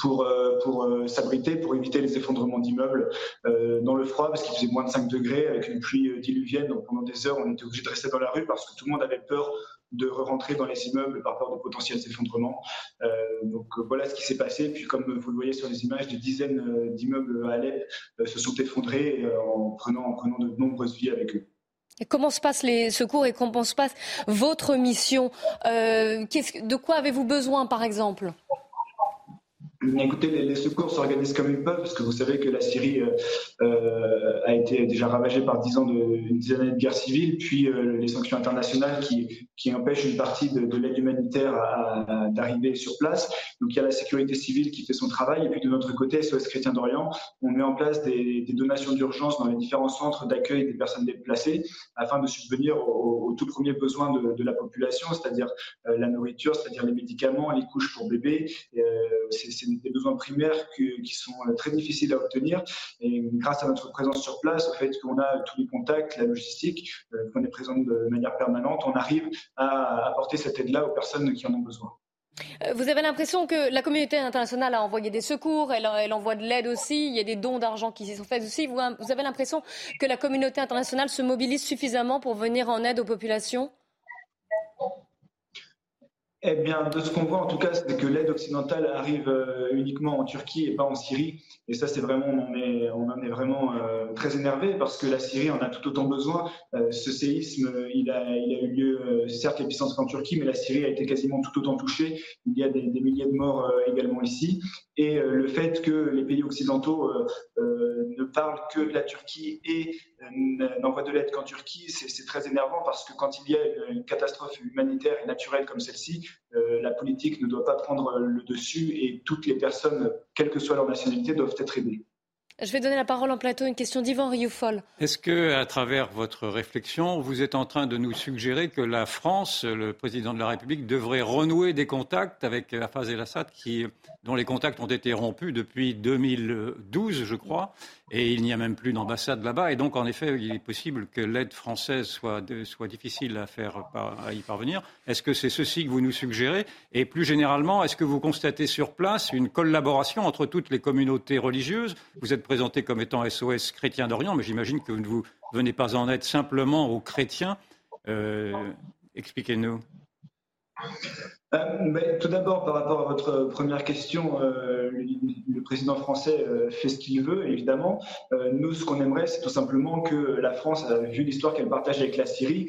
pour, pour s'abriter, pour éviter les effondrements d'immeubles euh, dans le froid, parce qu'il faisait moins de 5 degrés, avec une pluie diluvienne. Donc pendant des heures, on était obligé de rester dans la rue parce que tout le monde avait peur de rentrer dans les immeubles par peur de potentiels effondrements. Euh, donc euh, voilà ce qui s'est passé. Puis comme vous le voyez sur les images, des dizaines euh, d'immeubles à Alep se sont effondrés en prenant, en prenant de nombreuses vies avec eux. Et comment se passent les secours et comment se passe votre mission? De quoi avez-vous besoin, par exemple? Écoutez, les, secours s'organisent comme ils peuvent, parce que vous savez que la Syrie euh, euh, a été déjà ravagée par dix ans de, une dizaine d'années de guerre civile, puis euh, les sanctions internationales qui, qui, empêchent une partie de, de l'aide humanitaire d'arriver sur place. Donc il y a la sécurité civile qui fait son travail, et puis de notre côté, SOS Chrétien d'Orient, on met en place des, donations d'urgence dans les différents centres d'accueil des personnes déplacées, afin de subvenir aux, tout premiers besoins de, la population, c'est-à-dire la nourriture, c'est-à-dire les médicaments, les couches pour bébés. Des besoins primaires qui sont euh, très difficiles à obtenir. Et grâce à notre présence sur place, au fait qu'on a tous les contacts, la logistique, euh, qu'on est présent de manière permanente, on arrive à apporter cette aide-là aux personnes qui en ont besoin. Euh, vous avez l'impression que la communauté internationale a envoyé des secours, elle, envoie de l'aide aussi, il y a des dons d'argent qui s'y sont faits aussi. Vous avez l'impression que la communauté internationale se mobilise suffisamment pour venir en aide aux populations? Eh bien, de ce qu'on voit en tout cas, c'est que l'aide occidentale arrive euh, uniquement en Turquie et pas en Syrie. Et ça, c'est vraiment, on en est, vraiment euh, très énervé parce que la Syrie en a tout autant besoin. Euh, ce séisme, il a, eu lieu, certes, l'épicentre en Turquie, mais la Syrie a été quasiment tout autant touchée. Il y a des milliers de morts également ici. Et le fait que les pays occidentaux ne parlent que de la Turquie et n'envoient de l'aide qu'en Turquie, c'est très énervant parce que quand il y a une catastrophe humanitaire et naturelle comme celle-ci, euh, la politique ne doit pas prendre le dessus et toutes les personnes, quelle que soit leur nationalité, doivent être aidées. Je vais donner la parole en plateau. Une question d'Yvan Rioufol. Est-ce que, à travers votre réflexion, vous êtes en train de nous suggérer que la France, le président de la République, devrait renouer des contacts avec Hafez el-Assad, dont les contacts ont été rompus depuis 2012, je crois, et il n'y a même plus d'ambassade là-bas. Et donc, en effet, il est possible que l'aide française soit, difficile à, faire, y parvenir. Est-ce que c'est ceci que vous nous suggérez? Et plus généralement, est-ce que vous constatez sur place une collaboration entre toutes les communautés religieuses? Vous êtes présenté comme étant SOS chrétien d'Orient, mais j'imagine que vous ne venez pas en aide simplement aux chrétiens. Euh, expliquez-nous. Euh, tout d'abord, par rapport à votre première question, euh, le, président français euh, fait ce qu'il veut, évidemment. nous, ce qu'on aimerait, c'est tout simplement que la France, vu l'histoire qu'elle partage avec la Syrie,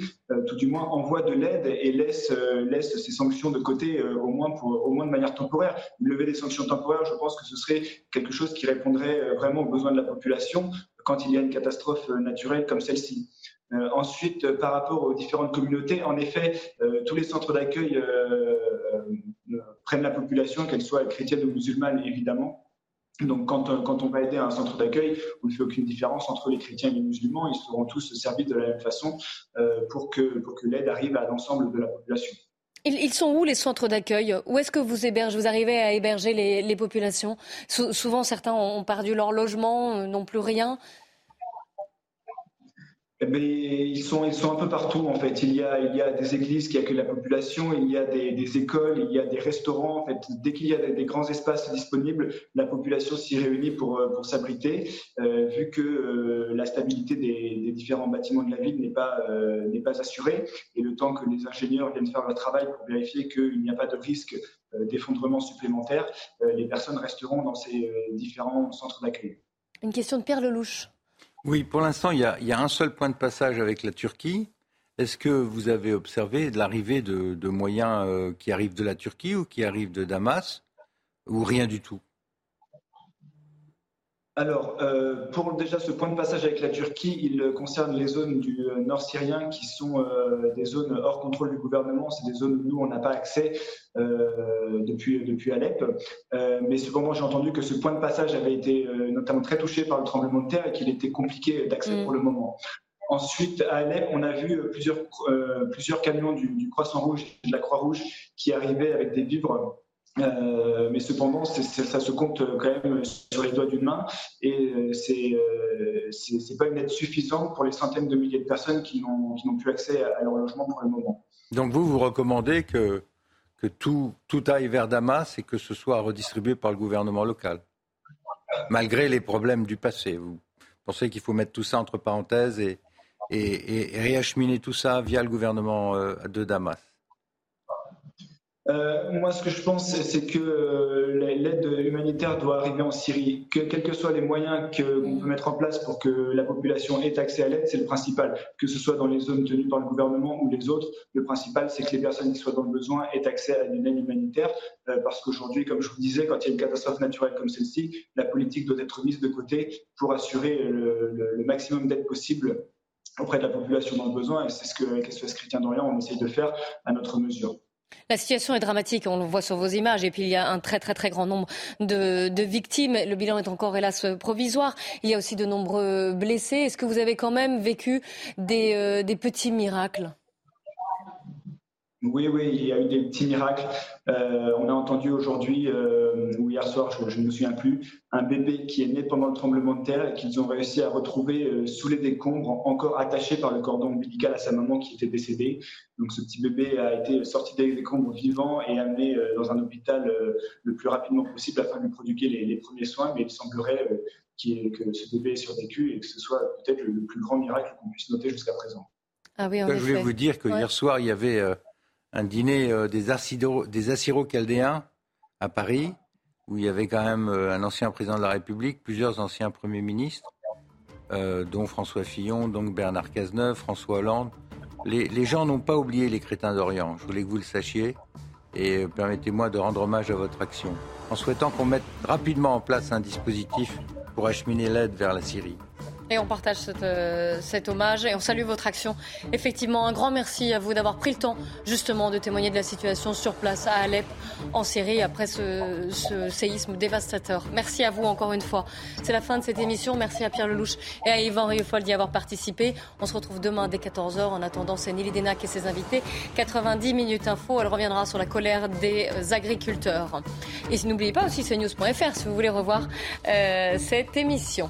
tout du moins envoie de l'aide et laisse, laisse ses sanctions de côté, au, moins au moins de manière temporaire. Lever des sanctions temporaires, je pense que ce serait quelque chose qui répondrait vraiment aux besoins de la population quand il y a une catastrophe naturelle comme celle-ci. Euh, ensuite, euh, par rapport aux différentes communautés, en effet, euh, tous les centres d'accueil prennent la population, qu'elle soit chrétienne ou musulmane, évidemment. Donc, quand, on va aider un centre d'accueil, on ne fait aucune différence entre les chrétiens et les musulmans. Ils seront tous servis de la même façon pour que, pour que l'aide arrive à l'ensemble de la population. Ils, sont où les centres d'accueil? Où est-ce que vous hébergez? Vous arrivez à héberger les populations? Souvent, certains ont perdu leur logement, n'ont plus rien. Eh ben, ils, sont, un peu partout en fait. Il y a, des églises qui accueillent la population, il y a des, écoles, il y a des restaurants. Dès qu'il y a des, grands espaces disponibles, la population s'y réunit pour, euh, s'abriter, euh, vu que euh, la stabilité des, différents bâtiments de la ville n'est pas, n'est pas assurée. Et le temps que les ingénieurs viennent faire leur travail pour vérifier qu'il n'y a pas de risque d'effondrement supplémentaire, les personnes resteront dans ces différents centres d'accueil. Une question de Pierre Lelouch. Oui, pour l'instant, il, y, a, un seul point de passage avec la Turquie. Est-ce que vous avez observé l'arrivée de, moyens euh, qui arrivent de la Turquie ou qui arrivent de Damas ou rien du tout? Alors, euh, pour déjà ce point de passage avec la Turquie, il concerne les zones du euh, nord syrien qui sont euh, des zones hors contrôle du gouvernement. C'est des zones où nous, on n'a pas accès depuis, depuis Alep. mais cependant, j'ai entendu que ce point de passage avait été notamment très touché par le tremblement de terre et qu'il était compliqué d'accès mm. pour le moment. Ensuite, à Alep, on a vu plusieurs, plusieurs camions du, du Croissant Rouge et de la Croix-Rouge qui arrivaient avec des vivres euh, mais cependant, ça se compte quand même sur les doigts d'une main et euh, c'est n'est pas une aide suffisante pour les centaines de milliers de personnes qui n'ont plus accès à, leur logement pour le moment. Donc vous, vous recommandez que, tout, aille vers Damas et que ce soit redistribué par le gouvernement local, malgré les problèmes du passé. Vous pensez qu'il faut mettre tout ça entre parenthèses et réacheminer tout ça via le gouvernement euh, de Damas? Euh, moi, ce que je pense, c'est que euh, l'aide humanitaire doit arriver en Syrie. Que, quels que soient les moyens qu'on peut mettre en place pour que la population ait accès à l'aide, c'est le principal. Que ce soit dans les zones tenues par le gouvernement ou les autres, le principal, c'est que les personnes qui soient dans le besoin aient accès à une aide humanitaire. Euh, parce qu'aujourd'hui, comme je vous disais, quand il y a une catastrophe naturelle comme celle-ci, la politique doit être mise de côté pour assurer le, maximum d'aide possible auprès de la population dans le besoin. Et c'est ce que, avec SOS Chrétien d'Orient, on essaye de faire à notre mesure. La situation est dramatique, on le voit sur vos images, et puis il y a un très très très grand nombre de, victimes. Le bilan est encore hélas provisoire. Il y a aussi de nombreux blessés. Est-ce que vous avez quand même vécu des, euh, des petits miracles? Oui, oui, il y a eu des petits miracles. Euh, on a entendu aujourd'hui, euh, ou hier soir, je ne me souviens plus, un bébé qui est né pendant le tremblement de terre et qu'ils ont réussi à retrouver euh, sous les décombres, encore attaché par le cordon ombilical à sa maman qui était décédée. Donc ce petit bébé a été sorti des décombres vivant et amené dans un hôpital le plus rapidement possible afin de lui prodiguer les, premiers soins. Mais il semblerait que ce bébé ait survécu et que ce soit peut-être le, plus grand miracle qu'on puisse noter jusqu'à présent. Ah oui, je voulais vous dire que hier soir, il y avait un dîner euh, des, Assyro-Chaldéens à Paris, où il y avait quand même euh, un ancien président de la République, plusieurs anciens premiers ministres, euh, dont François Fillon, donc Bernard Cazeneuve, François Hollande. Les, gens n'ont pas oublié les crétins d'Orient, je voulais que vous le sachiez, et permettez-moi de rendre hommage à votre action, en souhaitant qu'on mette rapidement en place un dispositif pour acheminer l'aide vers la Syrie. Et on partage euh, cet hommage et on salue votre action. Effectivement, un grand merci à vous d'avoir pris le temps justement de témoigner de la situation sur place à Alep, en Syrie, après ce, séisme dévastateur. Merci à vous encore une fois. C'est la fin de cette émission. Merci à Pierre Lelouch et à Yvan Riofol d'y avoir participé. On se retrouve demain dès 14h. En attendant, c'est Nili Denac et ses invités. 90 minutes info. Elle reviendra sur la colère des agriculteurs. Et n'oubliez pas aussi cnews.fr si vous voulez revoir euh, cette émission.